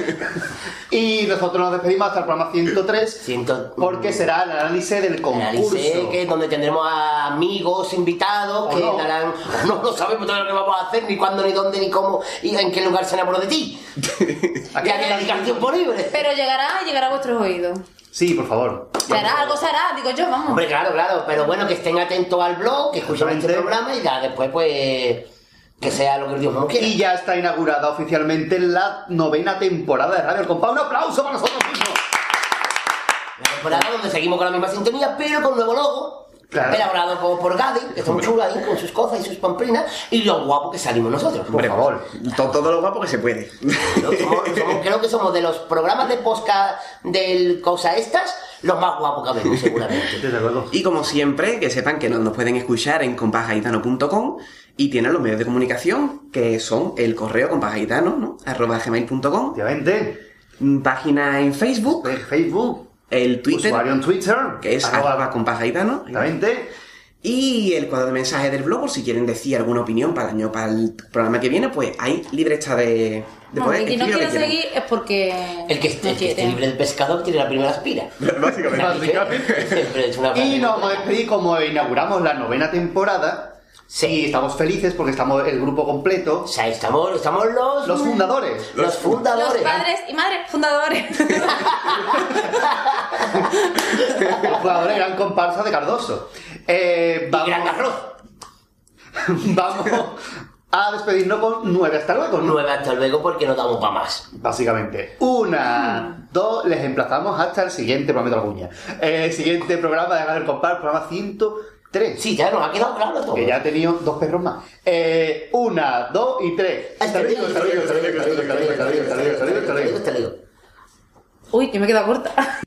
y nosotros nos despedimos hasta el programa 103, porque será el análisis del concurso. Análisis, que es donde tendremos a amigos invitados ¿O que no? darán. No lo sabemos todavía lo que vamos a hacer, ni cuándo, ni dónde, ni cómo, y en qué lugar se enamoró de ti. ¿A qué dedicar tiempo libre? Pero llegará, llegará a vuestros oídos. Sí, por favor. Se hará, algo se hará, digo yo, vamos. Hombre, claro, claro, pero bueno, que estén atentos al blog, que escuchen este programa y ya después, pues, que sea lo que Dios nos quiera. Y ya está inaugurada oficialmente la novena temporada de Radio El Compás. Un aplauso para nosotros mismos. La temporada donde seguimos con la misma sintonía, pero con nuevo logo. Claro. Elaborado por, por Gadi, que está muy chulo ahí con sus cosas y sus pamplinas, y lo guapo que salimos nosotros. Por favor. To- Todo lo guapo que se puede. Somos- somos- creo que somos de los programas de podcast del Cosa Estas, los más guapos que habemos, seguramente. Desde luego. Y como siempre, que sepan que nos, nos pueden escuchar en compasgaitano.com y tienen los medios de comunicación, que son el correo compasgaitano, ¿no? arroba gmail.com, Obviamente. página en Facebook, En Facebook, el Twitter, usuario en Twitter, que es arroba- arroba compasgaitano, Exactamente. y el cuadro de mensajes del blog, por si quieren decir alguna opinión para el año, para el programa que viene, pues ahí libre está de, de No, poder el que no quieran. seguir es porque. El que, esté, el que esté quiere. libre del pescador tiene la primera aspira. Básicamente. Básicamente. Siempre es una frase Y nos vamos a despedir como inauguramos la novena temporada. Y estamos felices porque estamos el grupo completo. O sea, estamos, estamos los... Los fundadores. Los Los fundadores. padres y madres fundadores. Los fundadores eran comparsa de Cardoso. Eh, vamos, Gran arroz. vamos a despedirnos con nueve hasta luego. ¿no? Nueve hasta luego porque no damos para más. Básicamente. Una, dos, les emplazamos hasta el siguiente programa de la cuña. Eh, siguiente programa de Ganar el Compar, programa Tres. Sí, ya nos ha quedado claro todo. Que ya ha tenido dos perros más. Eh, una, dos y tres. Ah, está rico, está rico, está rico, está rico, está rico, está rico. Uy, que me he quedado corta.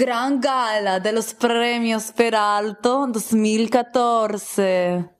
Gran gala de los premios Peralto 2014.